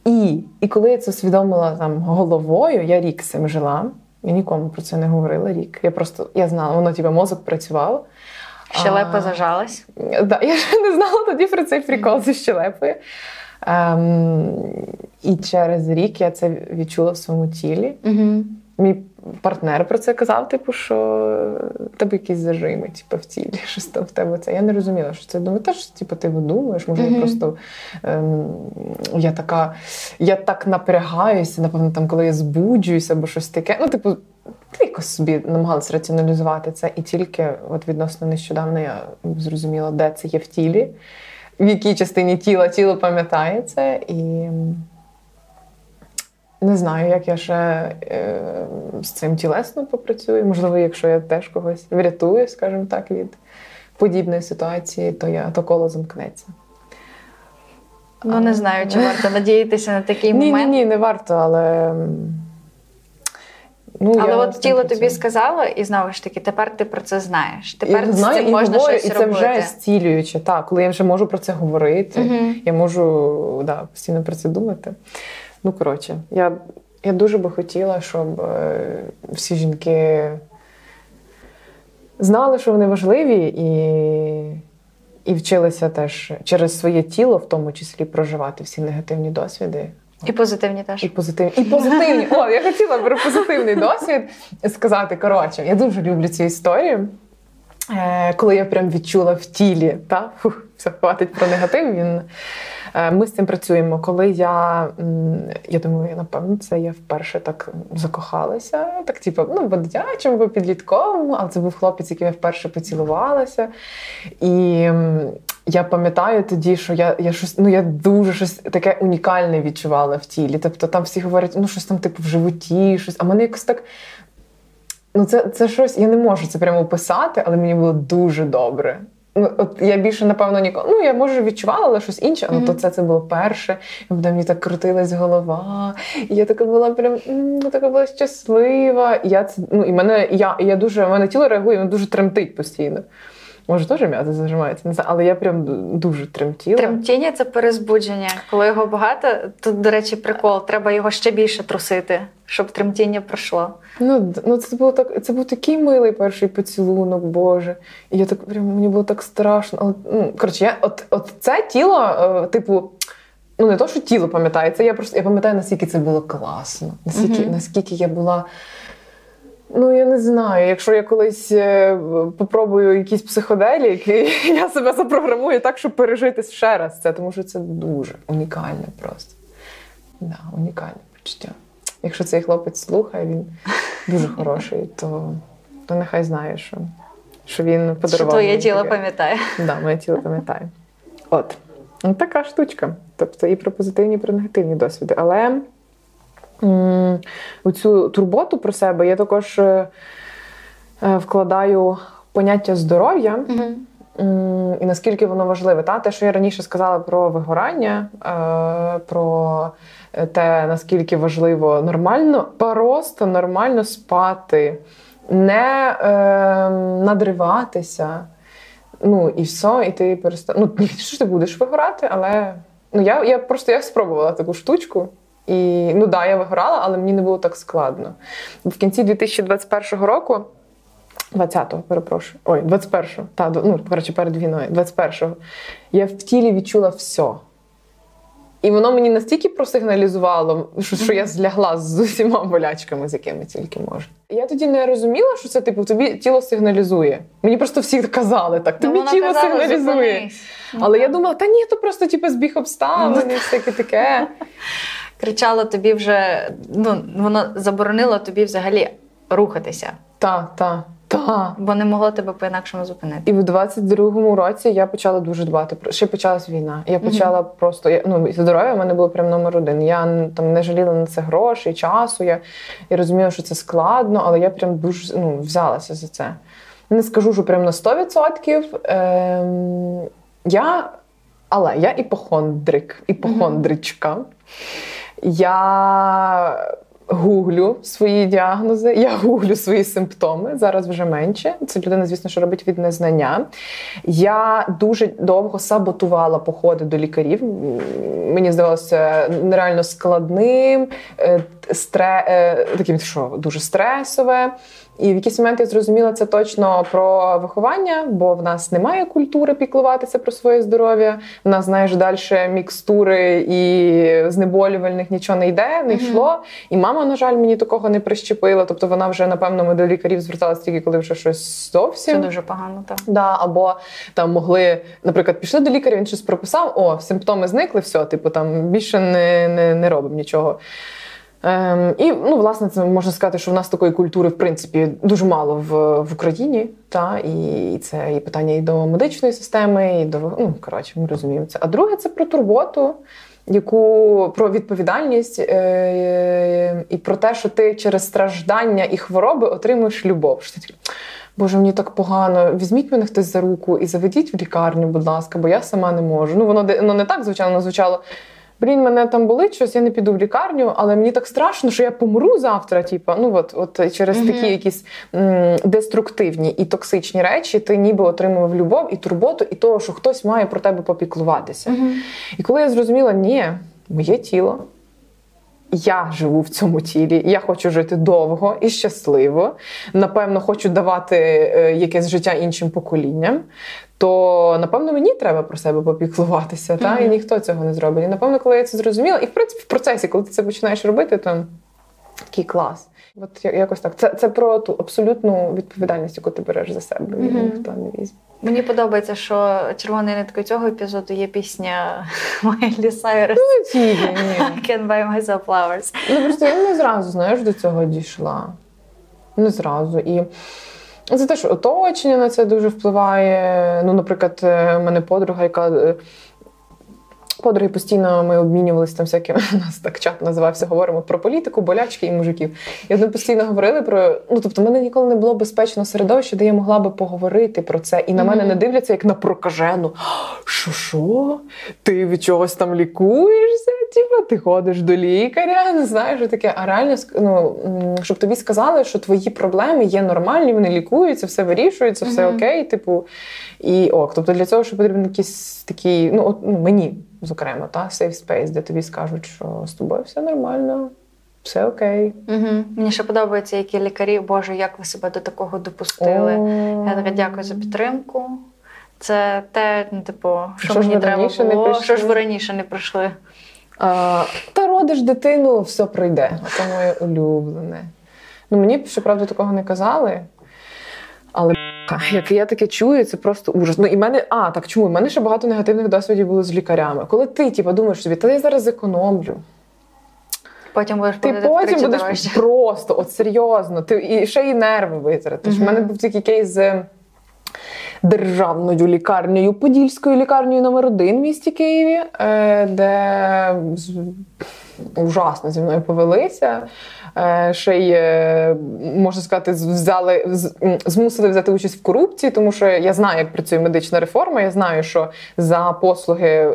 [SPEAKER 1] І і коли я це усвідомила там головою, я рік з цим жила. Я нікому про це не говорила рік. Я просто я знала, воно типу, мозок працював.
[SPEAKER 2] Щелепа зажалась?
[SPEAKER 1] Да, Я ще не знала тоді про цей прикол зі щелепою. Ем, І через рік я це відчула в своєму тілі.
[SPEAKER 2] Угу.
[SPEAKER 1] Мій партнер про це казав, типу, що тебе якісь зажими, типу, в тілі, щось там в тебе це. Я не розуміла, що це думаю, теж типу, ти видумуєш, може,
[SPEAKER 2] Мгм.
[SPEAKER 1] я просто ем, я така, я так напрягаюся, напевно, там, коли я збуджуюся або щось таке. Ну, типу, якось собі намагалась раціоналізувати це, і тільки от відносно нещодавно я зрозуміла, де це є в тілі, в якій частині тіла тіло пам'ятає це. І не знаю, як я ще е, з цим тілесно попрацюю. Можливо, якщо я теж когось врятую, скажімо так, від подібної ситуації, то я то коло замкнеться.
[SPEAKER 2] Ну не знаю, чи варто надіятися на такий
[SPEAKER 1] Ні, ні,
[SPEAKER 2] момент.
[SPEAKER 1] ні, не варто, але. Ну,
[SPEAKER 2] Але
[SPEAKER 1] я
[SPEAKER 2] от тіло тобі сказало, і знову ж таки, тепер ти про це знаєш. Тепер
[SPEAKER 1] я
[SPEAKER 2] з
[SPEAKER 1] знаю,
[SPEAKER 2] цим
[SPEAKER 1] і
[SPEAKER 2] можна
[SPEAKER 1] говорю,
[SPEAKER 2] щось
[SPEAKER 1] і це
[SPEAKER 2] робити.
[SPEAKER 1] вже зцілююче. Так, коли я вже можу про це говорити,
[SPEAKER 2] Мгм.
[SPEAKER 1] я можу да, постійно про це думати. Ну, коротше, я, я дуже би хотіла, щоб е, всі жінки знали, що вони важливі, і, і вчилися теж через своє тіло, в тому числі, проживати всі негативні досвіди.
[SPEAKER 2] І позитивні теж.
[SPEAKER 1] І позитивні. І позитивні. О, я хотіла про позитивний досвід сказати. Коротше, я дуже люблю цю історію. Е, коли я прям відчула в тілі, та фух, все хватить про негатив. Він е, ми з цим працюємо. Коли я я думаю, напевно, це я вперше так закохалася. Так, типу, ну, по дитячому, по підлітковому, але це був хлопець, яким я вперше поцілувалася. І я пам'ятаю тоді, що я, я щось, ну я дуже щось таке унікальне відчувала в тілі. Тобто там всі говорять, ну щось там, типу, в животі, щось, а мене якось так. Ну, це, це щось, я не можу це прямо описати, але мені було дуже добре. Ну, от я більше, напевно, ніколи. Ну, я може відчувала, але щось інше, але
[SPEAKER 2] Мгм.
[SPEAKER 1] то це, це було перше. І мені так крутилась голова. І я така була прям м, така була щаслива. І я це, ну, і мене, я, я дуже, мене тіло реагує, воно дуже тремтить постійно. Може, теж м'язи зажимається, не знаю, але я прям дуже тремтіла.
[SPEAKER 2] Тремтіння це перезбудження. Коли його багато, тут, до речі, прикол, треба його ще більше трусити, щоб тремтіння пройшло.
[SPEAKER 1] Ну, ну це було так, це був такий милий перший поцілунок, Боже. І я так прям мені було так страшно. Але, ну, коротше, я от, от це тіло, е, типу, ну не то, що тіло пам'ятає, це я просто я пам'ятаю, наскільки це було класно, наскільки,
[SPEAKER 2] Мгм.
[SPEAKER 1] наскільки я була. Ну, я не знаю, якщо я колись е, попробую якісь психоделіки, я себе запрограмую так, щоб пережити ще раз це, тому що це дуже унікальне просто. Да, унікальне почуття. Якщо цей хлопець слухає, він дуже хороший, то, то нехай знає, що, що він
[SPEAKER 2] Що твоє
[SPEAKER 1] мені
[SPEAKER 2] тіло пам'ятає.
[SPEAKER 1] Да, моє тіло пам'ятає. От. Ну, така штучка. Тобто і про позитивні, і про негативні досвіди. Але цю турботу про себе я також е, е, вкладаю поняття здоров'я. І наскільки воно важливе, та те, що я раніше сказала про вигорання, е, про те, наскільки важливо нормально, просто нормально спати, не надриватися. Ну і все, і ти перестав. Ну, що ти будеш вигорати, але ну я, я просто я спробувала таку штучку. І ну да, я вигорала, але мені не було так складно. В кінці 2021 року 20-го, перепрошую. Ой, 21-го. Та, ну, коротше, перед війною, 21-го. Я в тілі відчула все. І воно мені настільки просигналізувало, що, що я злягла з усіма болячками, з якими тільки можна. Я тоді не розуміла, що це типу тобі тіло сигналізує. Мені просто всі казали так, тобі
[SPEAKER 2] Ну,
[SPEAKER 1] тіло
[SPEAKER 2] казала,
[SPEAKER 1] сигналізує. Але я думала, та ні, то просто типу, збіг
[SPEAKER 2] Ну,
[SPEAKER 1] обставин і всяке таке.
[SPEAKER 2] Кричало тобі вже, ну воно заборонило тобі взагалі рухатися,
[SPEAKER 1] Та, та, та.
[SPEAKER 2] бо не могло тебе по-інакшому зупинити.
[SPEAKER 1] І в 22-му році я почала дуже дбати про ще почалась війна. Я почала просто я, ну здоров'я в мене було прям номер один. Я там не жаліла на це грошей, часу. Я, я розуміла, що це складно, але я прям дуже ну, взялася за це. Не скажу, що прям на 100%. Ем, я, але я іпохондрик, іпохондричка. Я гуглю свої діагнози, я гуглю свої симптоми. Зараз вже менше. Це людина, звісно, що робить від незнання. Я дуже довго саботувала походи до лікарів. Мені здавалося нереально складним. Е, стре, таким, що дуже стресове. І в якийсь момент я зрозуміла це точно про виховання, бо в нас немає культури піклуватися про своє здоров'я. В нас, знаєш, далі мікстури і знеболювальних нічого не йде, не йшло. І мама, на жаль, мені такого не прищепила. Тобто вона вже, напевно, ми до лікарів зверталася тільки, коли вже щось зовсім.
[SPEAKER 2] Це дуже погано, так.
[SPEAKER 1] Да, Або там могли, наприклад, пішли до лікаря, він щось прописав, о, симптоми зникли, все, типу, там більше не, не, не робимо нічого. Ем, І ну, власне, це можна сказати, що в нас такої культури, в принципі, дуже мало в в Україні. Та, І це і питання і до медичної системи, і до ну, коротше, ми розуміємо це. А друге, це про турботу, яку про відповідальність е, і про те, що ти через страждання і хвороби отримуєш любов. Що ти Боже, мені так погано. Візьміть мене хтось за руку і заведіть в лікарню, будь ласка, бо я сама не можу. Ну, воно ну, не так звучало, воно звучало блін, мене там болить щось, я не піду в лікарню, але мені так страшно, що я помру завтра. Типу, ну от, от через mm-hmm. такі якісь м, деструктивні і токсичні речі, ти ніби отримував любов і турботу, і того, що хтось має про тебе попіклуватися. Mm-hmm. І коли я зрозуміла, ні, моє тіло. Я живу в цьому тілі, я хочу жити довго і щасливо. Напевно, хочу давати е, якесь життя іншим поколінням то напевно мені треба про себе попіклуватися, mm-hmm. та і ніхто цього не зробить. І напевно, коли я це зрозуміла, і в принципі в процесі, коли ти це починаєш робити, то такий клас. От якось так. Це це про ту абсолютну відповідальність, яку ти береш за себе. Mm-hmm. Ніхто не візьме.
[SPEAKER 2] Мені подобається, що червоною ниткою цього епізоду є пісня Майлі Сайрес.
[SPEAKER 1] Ну, ні.
[SPEAKER 2] Can buy myself flowers.
[SPEAKER 1] Ну просто я не зразу знаєш до цього дійшла. Не зразу. І це теж оточення на це дуже впливає. Ну, наприклад, е, в мене подруга, яка е, Подруги постійно ми обмінювалися там всякими, у нас так чат називався, говоримо про політику, болячки і мужиків. І вони постійно говорили про. Ну тобто, в мене ніколи не було безпечного середовища, де я могла би поговорити про це. І на mm-hmm. мене не дивляться як на прокажену. Що, що? Ти від чогось там лікуєшся? Типа, ти ходиш до лікаря, не знаєш, таке. А реально ну, щоб тобі сказали, що твої проблеми є нормальні, вони лікуються, все вирішується, все mm-hmm. окей. Типу, і ок. Тобто для цього, що потрібен якийсь такий, ну, от, ну мені зокрема, та safe space, де тобі скажуть, що з тобою все нормально, все окей.
[SPEAKER 2] Угу. Мені ще подобається, які лікарі, Боже, як ви себе до такого допустили. О. Я така дякую за підтримку. Це те, ну, типу, що, що мені треба було, що ж ви раніше не пройшли.
[SPEAKER 1] А, Та родиш дитину, все пройде. Це моє улюблене. Ну, Мені, щоправда, такого не казали. Але як я таке чую, це просто ужас. Ну і мене, а так чому? У мене ще багато негативних досвідів було з лікарями. Коли ти типу, думаєш собі, та я зараз економлю.
[SPEAKER 2] Потім будеш
[SPEAKER 1] ти потім будеш дорожче. просто, от серйозно, ти і ще й нерви витратиш. У mm-hmm. мене був такий кейс з державною лікарнею, Подільською лікарнею номер 1 в місті Києві, е, де ужасно зі мною повелися. Е, ще й е, можна сказати, взяли змусили взяти участь в корупції, тому що я знаю, як працює медична реформа. Я знаю, що за послуги е,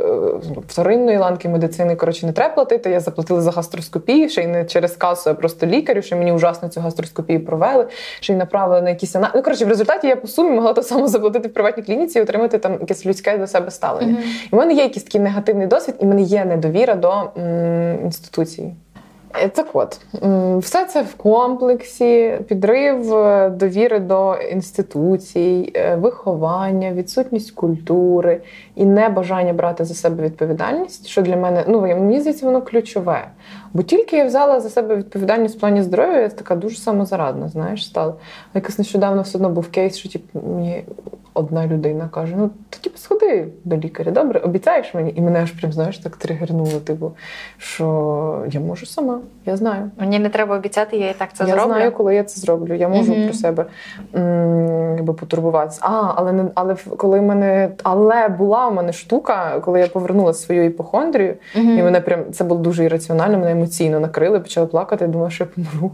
[SPEAKER 1] вторинної ланки медицини коротше не треба платити. Я заплатила за гастроскопію, ще й не через касу, а просто лікарю, що мені ужасно цю гастроскопію провели, ще й направили на якісь аналізи. Ну, коротше, в результаті я по сумі могла то само заплатити в приватній клініці і отримати там якесь людське до себе ставлення. Mm-hmm. І в мене є якийсь такий негативний досвід, і в мене є недовіра до м, інституції. Е, так от, все це в комплексі, підрив е, довіри до інституцій, е, виховання, відсутність культури і небажання брати за себе відповідальність, що для мене ну мені здається, воно ключове. Бо тільки я взяла за себе відповідальність в плані здоров'я, я така дуже самозарадна, знаєш, стала. Якось нещодавно все одно був кейс, що типу, мені одна людина каже: ну то типу, сходи до лікаря, добре, обіцяєш мені? І мене аж прям знаєш так тригернуло, типу, що я можу сама, я знаю.
[SPEAKER 2] Мені не треба обіцяти, я і так це
[SPEAKER 1] я
[SPEAKER 2] зроблю.
[SPEAKER 1] Я знаю, коли я це зроблю. Я можу mm-hmm. про себе м- якби потурбуватися. А, але не але коли мене але була у мене штука, коли я повернулася свою іпохондрію, mm-hmm. і мене прям це було дуже ірраціонально, мене емоційно накрили, почала плакати. Я думала, що я помру.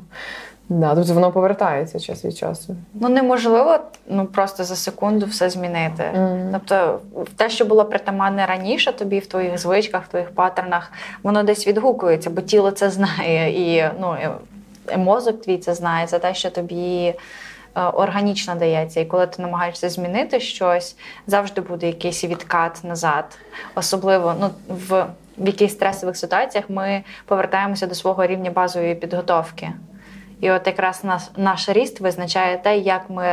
[SPEAKER 1] Да, тобто воно повертається час від часу.
[SPEAKER 2] Ну неможливо ну просто за секунду все змінити. Mm. Тобто, те, що було притаманне раніше, тобі в твоїх звичках, в твоїх паттернах, воно десь відгукується, бо тіло це знає, і ну і мозок твій це знає за те, що тобі. Е, органічно дається, і коли ти намагаєшся змінити щось, завжди буде якийсь відкат назад. Особливо ну, в в якихось стресових ситуаціях ми повертаємося до свого рівня базової підготовки. І от якраз наш, наш ріст визначає те, як ми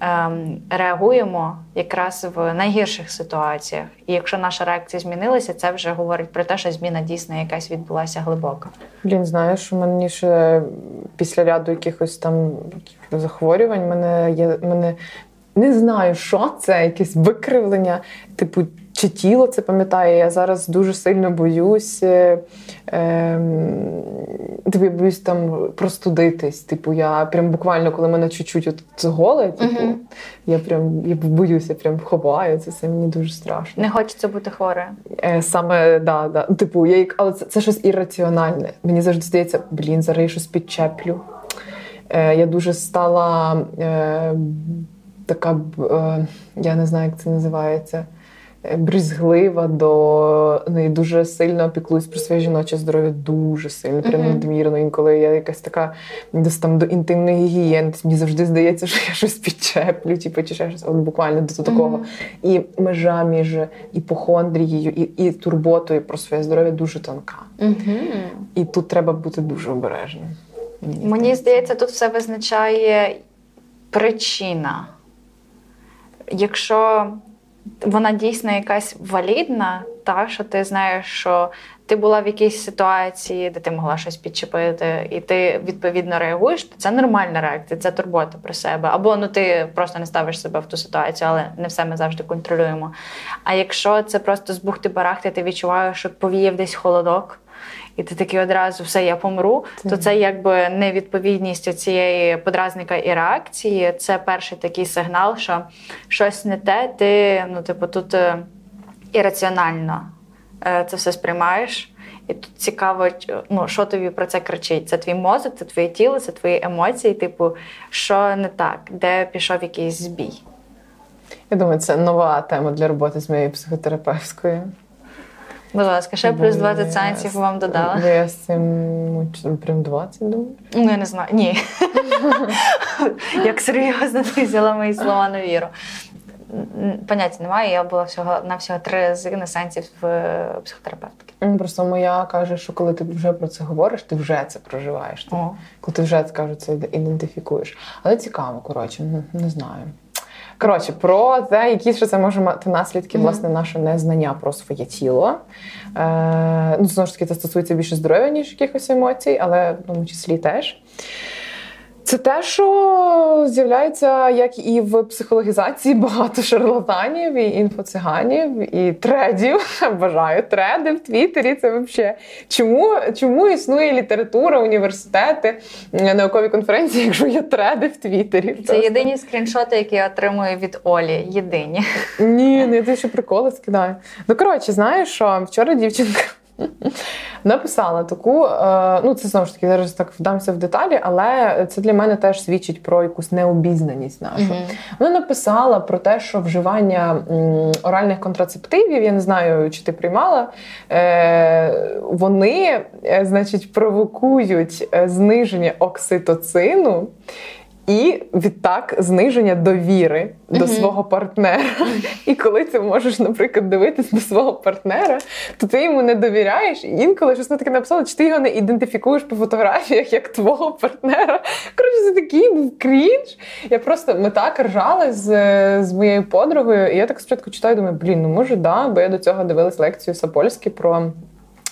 [SPEAKER 2] ем, реагуємо якраз в найгірших ситуаціях. І якщо наша реакція змінилася, це вже говорить про те, що зміна дійсно якась відбулася глибоко.
[SPEAKER 1] Блін, знаєш, у мене ще після ряду якихось там захворювань, мене є мене не знаю, що це, якесь викривлення, типу. Чи тіло це пам'ятає? Я зараз дуже сильно боюсь, е, е, типу, боюсь там простудитись. Типу, я прям буквально, коли мене чуть-чуть от голе, типу, uh-huh. я прям я боюся, прям ховаю. Це все мені дуже страшно.
[SPEAKER 2] Не хочеться бути хворою.
[SPEAKER 1] Е, Саме да, да. Типу, я але це, це щось ірраціональне. Мені завжди здається, блін, зараз я щось підчеплю. Е, Я дуже стала е, така, е, я не знаю, як це називається. Е, брізглива до ну, і дуже сильно опіклуюсь про своє жіноче здоров'я, дуже сильно, прям надмірно. Інколи я якась така десь там до інтимної гігієни. Мені завжди здається, що я щось підчеплю, типу, чи ще щось от буквально до такого. І межа між іпохондрією і і турботою про своє здоров'я дуже тонка. І тут треба бути дуже обережним.
[SPEAKER 2] Мені, Мені здається, тут все визначає причина. Якщо вона дійсно якась валідна, та що ти знаєш, що ти була в якійсь ситуації, де ти могла щось підчепити, і ти відповідно реагуєш, то це нормальна реакція, це турбота про себе. Або ну ти просто не ставиш себе в ту ситуацію, але не все ми завжди контролюємо. А якщо це просто з барахти, ти відчуваєш, що повіяв десь холодок і ти такий одразу все, я помру, так. то це якби невідповідність цієї подразника і реакції. Це перший такий сигнал, що щось не те, ти ну, типу, тут е, ірраціонально е, це все сприймаєш. І тут цікаво, ну, що тобі про це кричить. Це твій мозок, це твоє тіло, це твої емоції. Типу, що не так, де пішов якийсь збій.
[SPEAKER 1] Я думаю, це нова тема для роботи з моєю психотерапевською.
[SPEAKER 2] Будь ласка, ще плюс 20 сеансів вам додала.
[SPEAKER 1] Бо я з цим прям 20 думаю.
[SPEAKER 2] Ну, я не знаю. Ні. Як серйозно ти взяла мої слова на віру. Поняття немає, я була всього на всього три рази на сеансів в психотерапевтики.
[SPEAKER 1] Просто моя каже, що коли ти вже про це говориш, ти вже це проживаєш. Ти, коли ти вже скажу, це ідентифікуєш. Але цікаво, коротше, не знаю. Коротше, про те, які ще це може мати наслідки, mm-hmm. власне, наше незнання про своє тіло. Е, Ну, знову ж таки, це стосується більше здоров'я, ніж якихось емоцій, але в тому числі теж. Це те, що з'являється як і в психологізації багато шарлатанів, і інфоциганів, і тредів. Бажаю треди в Твіттері. Це взагалі чому чому існує література, університети, наукові конференції, якщо є треди в Твіттері?
[SPEAKER 2] Це просто. єдині скріншоти, які я отримую від Олі. Єдині.
[SPEAKER 1] Ні, не ти ще приколи скидаю. Ну коротше, знаєш, що вчора дівчинка. Написала таку, е, ну це знову ж таки зараз так вдамся в деталі, але це для мене теж свідчить про якусь необізнаність нашу. Mm-hmm. Вона написала про те, що вживання оральних контрацептивів, я не знаю, чи ти приймала, е, вони, е, значить, провокують зниження окситоцину і відтак зниження довіри до uh свого партнера. І коли ти можеш, наприклад, дивитись до свого партнера, то ти йому не довіряєш. І інколи щось таке написала, чи ти його не ідентифікуєш по фотографіях як твого партнера. Коротше, це такий був крінж. Я просто ми так ржали з з моєю подругою, і я так спочатку читаю, думаю, блін, ну може, да, бо я до цього дивилась лекцію Сапольські про.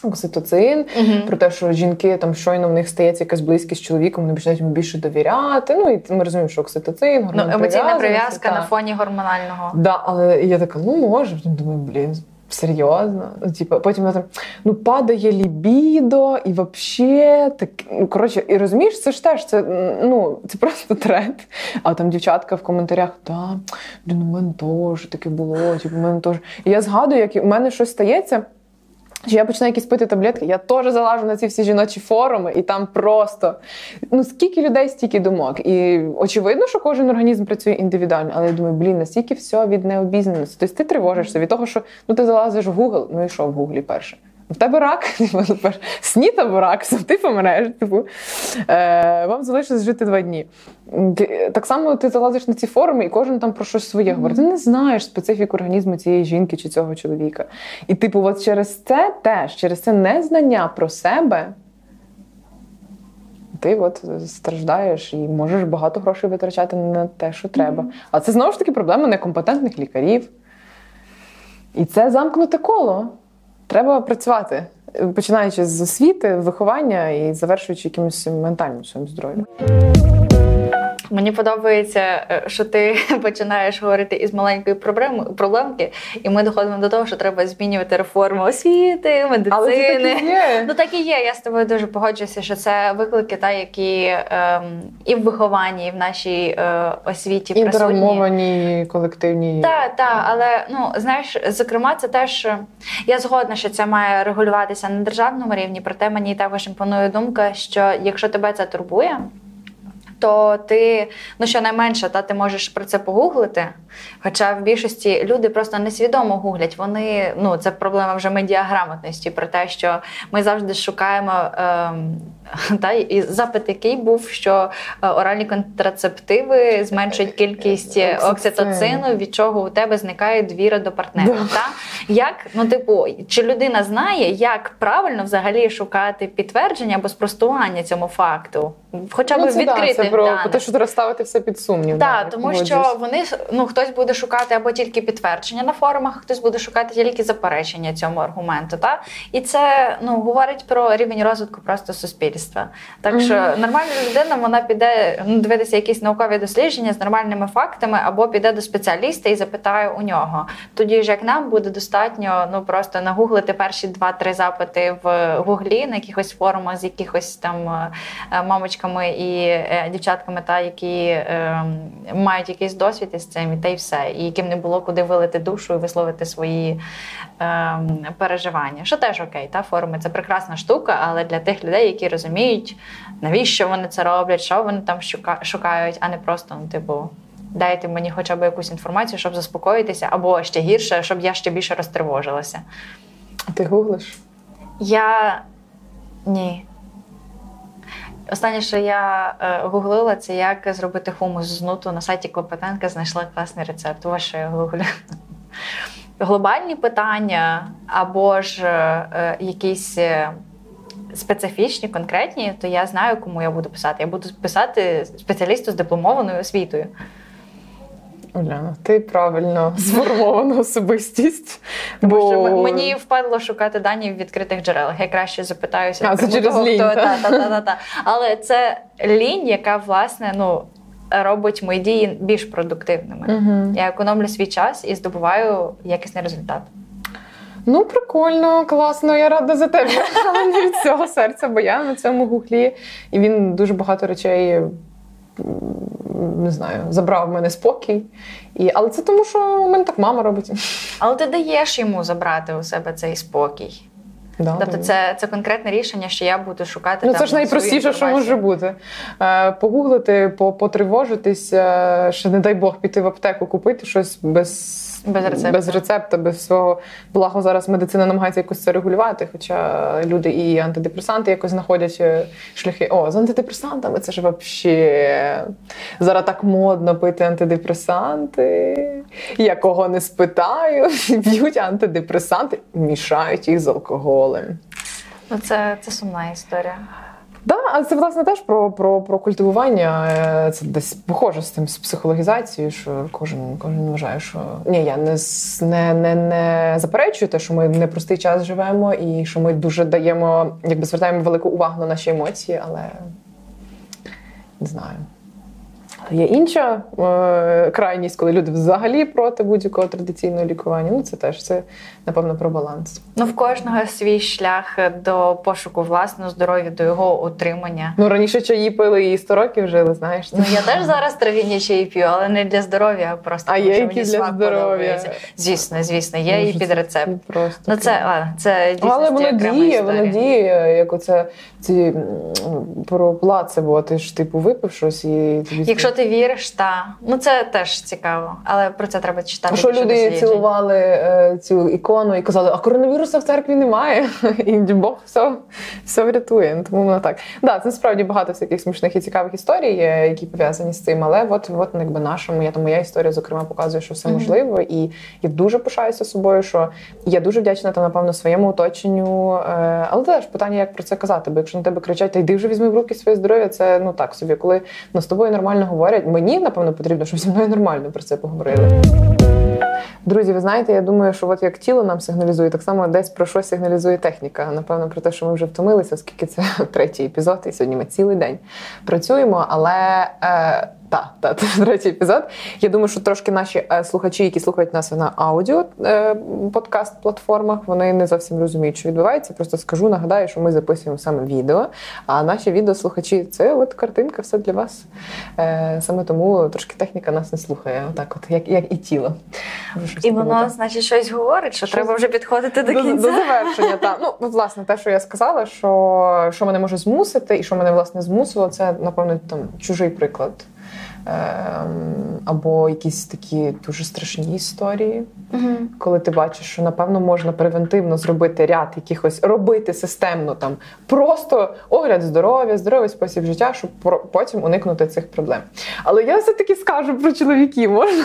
[SPEAKER 1] Окситоцин, uh-huh. про те, що жінки там щойно в них стається якась близькість з чоловіком, вони починають йому більше довіряти. Ну і ми розуміємо, що окситоцин, гормон
[SPEAKER 2] Ну, емоційна прив'язка на фоні гормонального.
[SPEAKER 1] Да, але я така, ну може, потім думаю, блін. Серйозно, ну, типу, потім я там ну падає лібідо, і взагалі так ну коротше, і розумієш, це ж теж це ну це просто тренд. А там дівчатка в коментарях, да, блін, у мене теж таке було, типу, у мене теж. І я згадую, як у мене щось стається. Що я починаю якісь пити таблетки, я теж залажу на ці всі жіночі форуми, і там просто ну скільки людей, стільки думок. І очевидно, що кожен організм працює індивідуально, але я думаю, блін, настільки все від необізнаності. Тобто ти тривожишся від того, що ну ти залазиш в Google, ну і що в Гуглі перше? В тебе рак, снід або рак, ти помреш. Типу, е, вам залишилось жити два дні. Так само ти залазиш на ці форуми, і кожен там про щось своє говорить. Ти не знаєш специфіку організму цієї жінки чи цього чоловіка. І, типу, от через це теж, через це незнання про себе. Ти от страждаєш і можеш багато грошей витрачати на те, що треба. Mm-hmm. А це знову ж таки проблема некомпетентних лікарів. І це замкнуте коло. Треба працювати, починаючи з освіти, виховання і завершуючи якимось ментальним своїм здоров'ям.
[SPEAKER 2] Мені подобається, е, що ти починаєш говорити із маленької проблеми проблемки, і ми доходимо до того, що треба змінювати реформу освіти, медицини. Але так і є. Ну так і є. Я з тобою дуже погоджуюся, що це виклики, та які ем, і в вихованні, і в нашій е, освіті
[SPEAKER 1] і присутні. колективні.
[SPEAKER 2] Так, так, але ну знаєш, зокрема, це теж я згодна, що це має регулюватися на державному рівні, проте мені також імпонує думка, що якщо тебе це турбує то ти ну щонайменше, та ти можеш про це погуглити. Хоча в більшості люди просто несвідомо гуглять. Вони ну це проблема вже медіаграмотності, про те, що ми завжди шукаємо. Е, та і запит, який був, що е, оральні контрацептиви зменшують кількість окситоцину, від чого у тебе зникає довіра до партнера. Та як ну, типу, чи людина знає, як правильно взагалі шукати підтвердження або спростування цьому факту? Хоча б ну, відкрити
[SPEAKER 1] да, про даних. те, що треба ставити все під сумнів.
[SPEAKER 2] Так, да, тому що вони ну хтось буде шукати або тільки підтвердження на форумах, хтось буде шукати тільки заперечення цьому аргументу. Та і це ну говорить про рівень розвитку просто суспільства. Так що mm-hmm. нормальна людина вона піде ну, дивитися якісь наукові дослідження з нормальними фактами, або піде до спеціаліста і запитає у нього. Тоді ж як нам буде достатньо ну просто нагуглити перші два-три запити в гуглі на якихось форумах з якихось там е, мамочками і е, дівчатками, та які е, мають якийсь досвід із цим, і та й все, і яким не було куди вилити душу і висловити свої е, переживання. Що теж окей, та форуми це прекрасна штука, але для тих людей, які розуміють, навіщо вони це роблять, що вони там шукають, а не просто ну, типу. Дайте мені хоча б якусь інформацію, щоб заспокоїтися, або ще гірше, щоб я ще більше розтривожилася.
[SPEAKER 1] Ти гуглиш?
[SPEAKER 2] Я ні. Останнє, що я е, гуглила, це як зробити хумус з нуту на сайті Клопотенка, знайшла класний рецепт. Ось що я гуглю. Глобальні питання або ж е, якісь. Е, специфічні, конкретні, то я знаю, кому я буду писати. Я буду писати спеціалісту з дипломованою освітою.
[SPEAKER 1] Уляна, ти правильно сформована особистість.
[SPEAKER 2] Тому бо... що мені впадло шукати дані в відкритих джерелах. Я краще запитаюся.
[SPEAKER 1] А, це через того, лінь.
[SPEAKER 2] Хто... Та, та, та, та, та. Але це лінь, яка власне ну. робить мої дії більш продуктивними. uh Я економлю свій час і здобуваю якісний результат.
[SPEAKER 1] Ну, прикольно, класно, я рада за тебе, але не від цього серця, бо я на цьому гуглі, і він дуже багато речей не знаю, забрав в мене спокій. І, Але це тому, що у мене так мама робить.
[SPEAKER 2] Але ти даєш йому забрати у себе цей спокій. Да, тобто це це конкретне рішення, що я буду шукати.
[SPEAKER 1] Ну,
[SPEAKER 2] там
[SPEAKER 1] Це ж найпростіше, що може бути. Е, Погуглити, потривожитись, е, ще, не дай Бог, піти в аптеку, купити щось без
[SPEAKER 2] без рецепта.
[SPEAKER 1] без рецепта, без свого. Благо зараз медицина намагається якось це регулювати. Хоча люди і антидепресанти якось знаходять е, шляхи. О, з антидепресантами це ж взагалі зараз так модно пити антидепресанти. Я кого не спитаю, б'ють антидепресанти, мішають їх з алкоголем.
[SPEAKER 2] Ну, це, це сумна історія.
[SPEAKER 1] Да, а це власне теж про про, про культивування. Е, це десь похоже з тим з психологізацією, що кожен кожен вважає, що ні, я не не, не, не заперечую те, що ми в непростий час живемо, і що ми дуже даємо, якби звертаємо велику увагу на наші емоції, але не знаю. Є інша е, крайність, коли люди взагалі проти будь-якого традиційного лікування. Ну це теж це напевно про баланс.
[SPEAKER 2] Ну в кожного свій шлях до пошуку власного здоров'я, до його утримання.
[SPEAKER 1] Ну раніше чаї пили і 100 років жили. Знаєш,
[SPEAKER 2] ну я теж зараз травіння чаї п'ю, але не для здоров'я, а просто
[SPEAKER 1] а є які для здоров'я.
[SPEAKER 2] Звісно, звісно, є ну, і під рецепт.
[SPEAKER 1] Просто
[SPEAKER 2] ну це а, це дійсно
[SPEAKER 1] але воно діє, воно діє, як оце ці про плацебо. Ти ж типу випив щось і тобі
[SPEAKER 2] якщо ти віриш, та ну це теж цікаво, але про це треба читати.
[SPEAKER 1] А що люди цілували е, цю ікону і казали, а коронавіруса в церкві немає. І Бог все, все врятує. Тому воно так. Да, це насправді багато всяких смішних і цікавих історій, е, які пов'язані з цим. Але от, от якби нашому, я то моя історія, зокрема, показує, що все можливо. І я дуже пишаюся собою, що я дуже вдячна там, напевно, своєму оточенню. Е, але теж питання, як про це казати. Бо якщо на тебе кричать, та йди вже візьми в руки своє здоров'я, це ну так собі. Коли ну, з тобою нормально говорять, мені напевно потрібно, щоб зі мною нормально про це поговорили. Друзі, ви знаєте, я думаю, що от як тіло нам сигналізує, так само десь про що сигналізує техніка. Напевно, про те, що ми вже втомилися, оскільки це третій епізод, і сьогодні ми цілий день працюємо. Але е, та, та, це третій епізод. Я думаю, що трошки наші е, слухачі, які слухають нас на аудіо е, подкаст-платформах, вони не зовсім розуміють, що відбувається. Просто скажу, нагадаю, що ми записуємо саме відео. А наші відеослухачі це от картинка, все для вас. Е, саме тому трошки техніка нас не слухає, отак, от як, як і тіло. Щось
[SPEAKER 2] І воно,
[SPEAKER 1] буде.
[SPEAKER 2] значить, щось говорить, що
[SPEAKER 1] Щось-
[SPEAKER 2] треба вже підходити до кінця.
[SPEAKER 1] до завершення, так. Ну, власне, те, що я сказала, що, що мене може змусити, і що мене власне змусило, це, напевно, там чужий приклад. Ем, або якісь такі дуже страшні історії,
[SPEAKER 2] Мгм.
[SPEAKER 1] коли ти бачиш, що напевно можна превентивно зробити ряд якихось робити системно там просто огляд здоров'я, здоровий спосіб життя, щоб потім уникнути цих проблем. Але я все таки скажу про чоловіків, можна?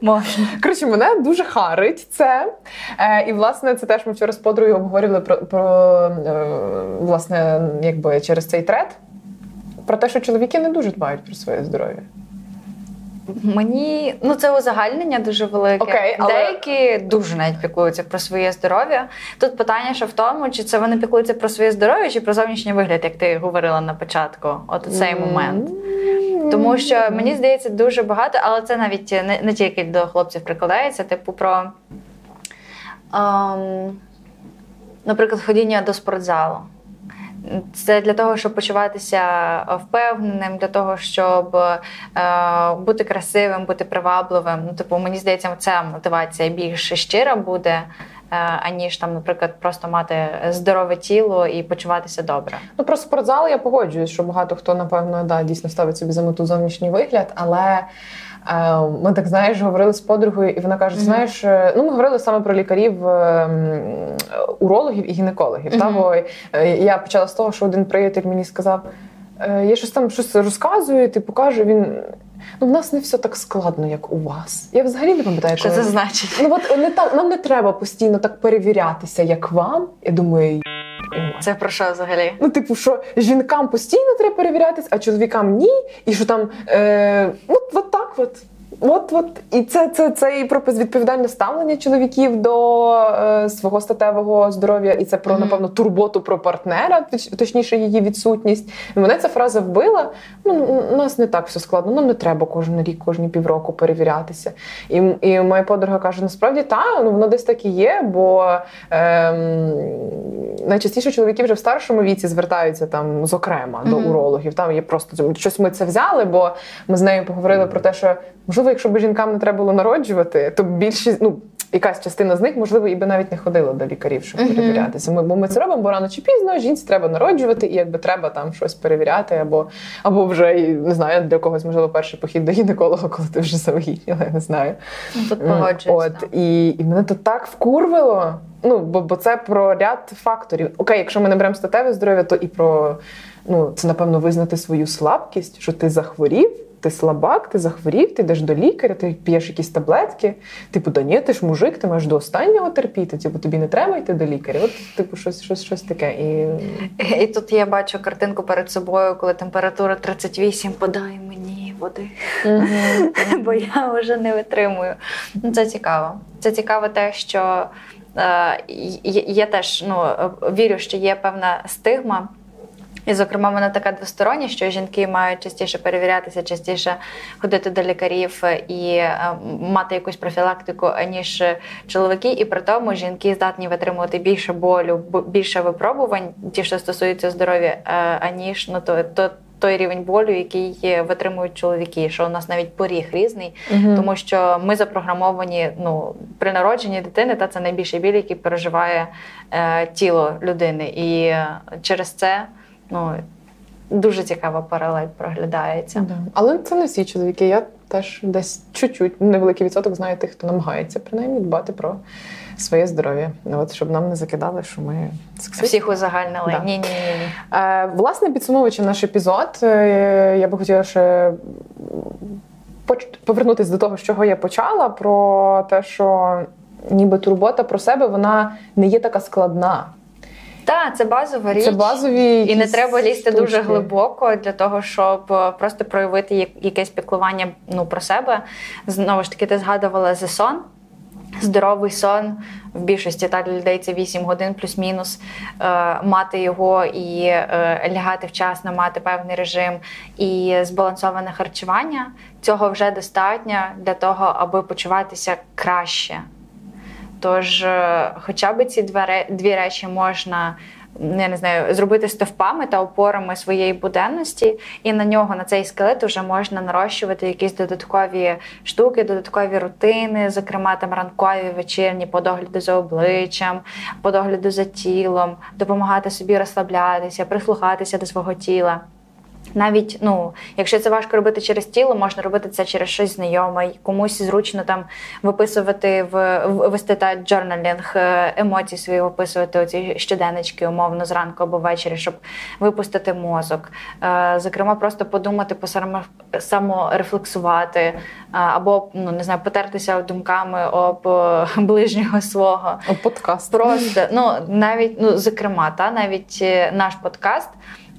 [SPEAKER 2] Можна.
[SPEAKER 1] Коротше, мене дуже харить це. Е, і власне це теж ми вчора з подругою обговорювали про, про е, власне, якби через цей трет. Про те, що чоловіки не дуже дбають про своє здоров'я.
[SPEAKER 2] Мені ну це узагальнення дуже велике.
[SPEAKER 1] Окей, але-
[SPEAKER 2] Деякі дуже навіть піклуються про своє здоров'я. Тут питання, що в тому, чи це вони піклуються про своє здоров'я, чи про зовнішній вигляд, як ти говорила на початку, от цей момент. Тому що мені здається дуже багато, але це навіть не, не тільки до хлопців прикладається, типу про, ем, наприклад, ходіння до спортзалу. Це для того, щоб почуватися впевненим, для того, щоб е, бути красивим, бути привабливим. Ну, типу, мені здається, ця мотивація більш щира буде, е, аніж там, наприклад, просто мати здорове тіло і почуватися добре.
[SPEAKER 1] Ну про спортзал я погоджуюсь, що багато хто, напевно, да, дійсно ставить собі за мету зовнішній вигляд, але. Е, Ми так знаєш, говорили з подругою, і вона каже:
[SPEAKER 2] Мгм.
[SPEAKER 1] знаєш, е, ну ми говорили саме про лікарів, е, урологів і гінекологів. Та, бо я почала з того, що один приятель мені сказав: я щось там щось розказую, ти покажу. Він ну в нас не все так складно, як у вас. Я взагалі не пам'ятаю,
[SPEAKER 2] Що
[SPEAKER 1] коли-
[SPEAKER 2] це значить?
[SPEAKER 1] Ну от не та нам не треба постійно так перевірятися, як вам. Я думаю, «Й**,
[SPEAKER 2] Це про що взагалі?
[SPEAKER 1] Ну, типу, що жінкам постійно треба перевірятись, а чоловікам ні. І що там е, от, от так от. От, от. І це, це, це і про відповідальне ставлення чоловіків до е, свого статевого здоров'я, і це про,
[SPEAKER 2] Мгм.
[SPEAKER 1] напевно, турботу про партнера, точніше, її відсутність. І мене ця фраза вбила. Ну, у нас не так все складно, нам не треба кожен рік, кожні півроку перевірятися. І, і моя подруга каже: насправді та, ну воно десь так і є, бо ем, найчастіше чоловіки вже в старшому віці звертаються там, зокрема, до урологів. Там є просто щось ми це взяли, бо ми з нею поговорили про те, що можливо, якщо б жінкам не треба було народжувати, то більшість, ну. Якась частина з них, можливо, і би навіть не ходила до лікарів, щоб
[SPEAKER 2] Мгм.
[SPEAKER 1] перевірятися. Ми, бо ми це робимо, бо рано чи пізно жінці треба народжувати, і якби треба там щось перевіряти, або, або вже не знаю, для когось можливо перший похід до гінеколога, коли ти вже завагітніла, я не знаю.
[SPEAKER 2] Ну, Тут
[SPEAKER 1] От і, і мене то так вкурвило. Ну, бо, бо це про ряд факторів. Окей, якщо ми не беремо статеве здоров'я, то і про ну, це напевно визнати свою слабкість, що ти захворів. Ти слабак, ти захворів, ти йдеш до лікаря, ти п'єш якісь таблетки. Типу, да ні, ти ж мужик, ти маєш до останнього терпіти. Типу, тобі не треба йти до лікаря. От, типу, щось, щось, щось таке. І
[SPEAKER 2] І тут я бачу картинку перед собою, коли температура 38, подай мені води, бо я вже не витримую. Ну, Це цікаво. Це цікаво те, що е, я теж ну, е, вірю, що є певна стигма. І, зокрема, вона така двостороння, що жінки мають частіше перевірятися, частіше ходити до лікарів і е, мати якусь профілактику, ніж чоловіки. І при тому жінки здатні витримувати більше болю, більше випробувань, ті, що стосуються здоров'я, е, аніж ну, то, то, той рівень болю, який е, витримують чоловіки, що у нас навіть поріг різний, тому що ми запрограмовані ну, при народженні дитини, та це найбільший біль, який переживає е, тіло людини. І через це ну, дуже цікава паралель проглядається.
[SPEAKER 1] Да. Але це не всі чоловіки. Я теж десь чуть-чуть невеликий відсоток знаю тих, хто намагається принаймні дбати про своє здоров'я. От щоб нам не закидали, що ми
[SPEAKER 2] сексисти. всіх узагальнили. Да. Ні, ні, ні.
[SPEAKER 1] Е, Власне, підсумовуючи наш епізод, е, я би хотіла ще повернутися до того, з чого я почала, про те, що ніби турбота про себе вона не є така складна.
[SPEAKER 2] Так, це базова річ.
[SPEAKER 1] Це базові
[SPEAKER 2] і не треба лізти штучки. дуже глибоко для того, щоб е, просто проявити якесь піклування ну, про себе. Знову ж таки, ти згадувала за сон. Здоровий сон в більшості так людей це 8 годин плюс-мінус. Е, мати його і е, лягати вчасно, мати певний режим і збалансоване харчування. Цього вже достатньо для того, аби почуватися краще. Тож, е, хоча б ці дві речі можна я не знаю, зробити стовпами та опорами своєї буденності, і на нього, на цей скелет, вже можна нарощувати якісь додаткові штуки, додаткові рутини, зокрема там ранкові вечірні по догляду за обличчям, по догляду за тілом, допомагати собі розслаблятися, прислухатися до свого тіла. Навіть ну, якщо це важко робити через тіло, можна робити це через щось знайоме. Комусь зручно там виписувати в вести та джорналінг е, емоцій свої, виписувати оці щоденнички, умовно зранку або ввечері, щоб випустити мозок. Е, зокрема, просто подумати, саморефлексувати, е, або ну не знаю, потертися думками об ближнього свого.
[SPEAKER 1] О подкаст.
[SPEAKER 2] Просто ну навіть ну зокрема, та навіть наш подкаст.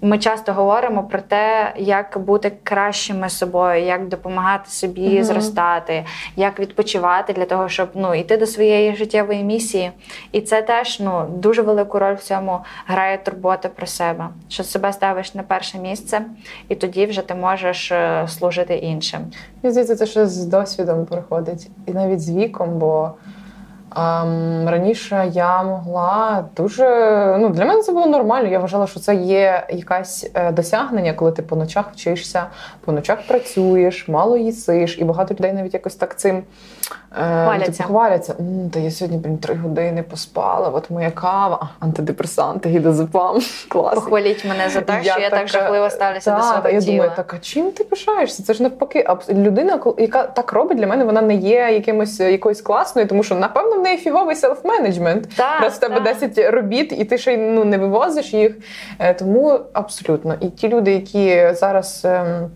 [SPEAKER 2] Ми часто говоримо про те, як бути кращими собою, як допомагати собі mm зростати, як відпочивати для того, щоб ну йти до своєї життєвої місії. І це теж ну дуже велику роль в цьому грає турбота про себе, що себе ставиш на перше місце, і тоді вже ти можеш е, служити іншим.
[SPEAKER 1] Мені здається, це ще з досвідом приходить, і навіть з віком, бо. Раніше я могла дуже ну для мене це було нормально. Я вважала, що це є якесь е, досягнення, коли ти по ночах вчишся, по ночах працюєш, мало їсиш, і багато людей навіть якось так цим
[SPEAKER 2] Хваляться.
[SPEAKER 1] Типу, хваляться. Та я сьогодні блін, три години поспала. От моя кава, антидепресанти, гідозепам. Клас.
[SPEAKER 2] Похваліть мене за те, що я так жахливо ставлюся до свого тіла.
[SPEAKER 1] Я думаю, так а чим ти пишаєшся? Це ж навпаки, людина, яка так робить для мене, вона не є якимось якоюсь класною, тому що напевно в неї фіговий селф-менеджмент. Раз в тебе 10 робіт, і ти ще й ну не вивозиш їх. Е, тому абсолютно. І ті люди, які зараз. Ем,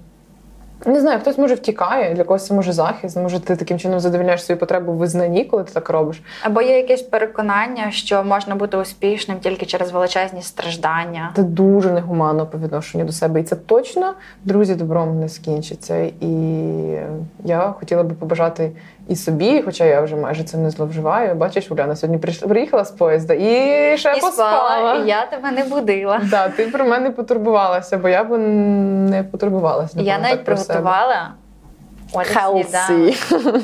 [SPEAKER 1] не знаю, хтось може втікає, для когось це може захист. Може, ти таким чином задовільняєш свою потребу в визнанні, коли ти так робиш.
[SPEAKER 2] Або є якесь переконання, що можна бути успішним тільки через величезні страждання.
[SPEAKER 1] Це дуже негуманно по відношенню до себе. І це точно, друзі, добром не скінчиться. І я хотіла би побажати і собі, хоча я вже майже цим не зловживаю. Бачиш, Уляна сьогодні прийшла приїхала з поїзда і ще і поспала.
[SPEAKER 2] Спала, і я тебе не будила.
[SPEAKER 1] Да, ти про мене потурбувалася, бо я б не потурбувалася.
[SPEAKER 2] Я навіть приготувала.
[SPEAKER 1] Healthy.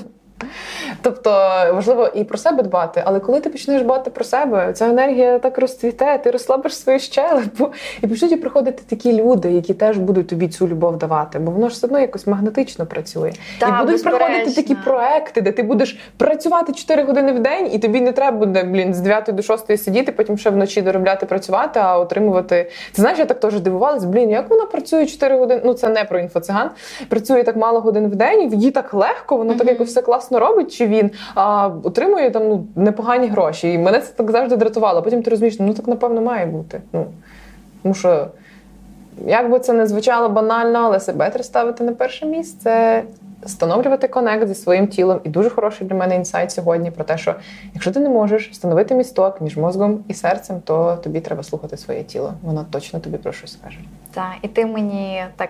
[SPEAKER 1] Тобто важливо і про себе дбати, але коли ти почнеш дбати про себе, ця енергія так розцвіте, ти розслабиш свою щелепу, і почнуть приходити такі люди, які теж будуть тобі цю любов давати, бо воно ж все одно якось магнетично працює.
[SPEAKER 2] Та,
[SPEAKER 1] і будуть приходити такі проекти, де ти будеш працювати 4 години в день, і тобі не треба буде блін з 9 до 6 сидіти, потім ще вночі доробляти працювати, а отримувати. Ти знаєш, я так теж дивувалась, блін, як вона працює 4 години. Ну це не про інфоциган. Працює так мало годин в день, і їй так легко, воно mm-hmm. так якось все класно робить. Чи він а, отримує там ну, непогані гроші. І мене це так завжди дратувало. Потім ти розумієш, ну так напевно має бути. Ну, Тому що, як би це не звучало банально, але себе ставити на перше місце. Встановлювати конект зі своїм тілом, і дуже хороший для мене інсайт сьогодні про те, що якщо ти не можеш встановити місток між мозгом і серцем, то тобі треба слухати своє тіло. Воно точно тобі про щось скаже.
[SPEAKER 2] Так, і ти мені так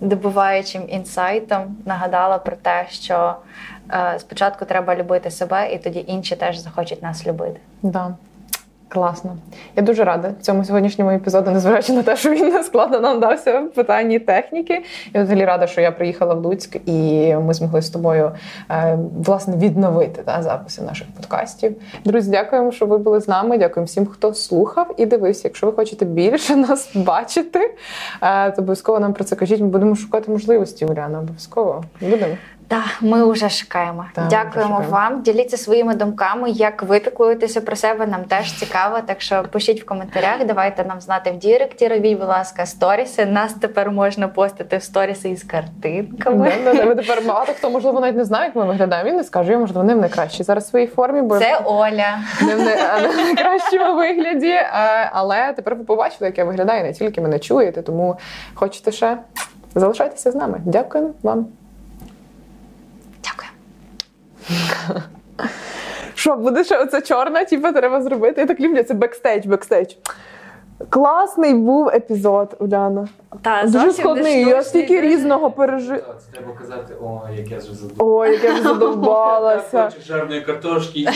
[SPEAKER 2] добуваючим інсайтом нагадала про те, що е, спочатку треба любити себе, і тоді інші теж захочуть нас любити.
[SPEAKER 1] Да. Класно. Я дуже рада цьому сьогоднішньому епізоду, незважаючи на те, що він не складно нам дався в питанні техніки. Я взагалі рада, що я приїхала в Луцьк і ми змогли з тобою е, власне відновити та, записи наших подкастів. Друзі, дякуємо, що ви були з нами. Дякуємо всім, хто слухав і дивився. Якщо ви хочете більше нас бачити, е, то обов'язково нам про це кажіть. Ми будемо шукати можливості. Уляна, обов'язково будемо.
[SPEAKER 2] Так, ми вже шукаємо.
[SPEAKER 1] Так,
[SPEAKER 2] Дякуємо
[SPEAKER 1] вже шукаємо.
[SPEAKER 2] вам. Діліться своїми думками, як ви піклуєтеся про себе. Нам теж цікаво. Так що пишіть в коментарях, давайте нам знати в Діректі. Робіть, будь ласка, сторіси. Нас тепер можна постити в сторіси із картинками.
[SPEAKER 1] Да, да, да. Ви тепер багато хто можливо навіть не знає, як ми виглядаємо. Він не скаже, я можливо не в найкращій зараз в своїй формі, бо
[SPEAKER 2] Це Оля.
[SPEAKER 1] не в не- не в найкращому вигляді. Але тепер ви побачили, як я виглядаю, не тільки мене чуєте, тому хочете ще залишайтеся з нами. Дякуємо вам. Що, буде ще оце чорна, типу, треба зробити. Я так люблю, це backstage, backstage. Класний був епізод, Уляна.
[SPEAKER 2] Та,
[SPEAKER 1] Дуже складний. Я стільки різного пережив.
[SPEAKER 3] Це треба казати, о, як я вже задовбалася.
[SPEAKER 1] Ой, як я вже задовбалася.
[SPEAKER 3] Хочу жарної картошки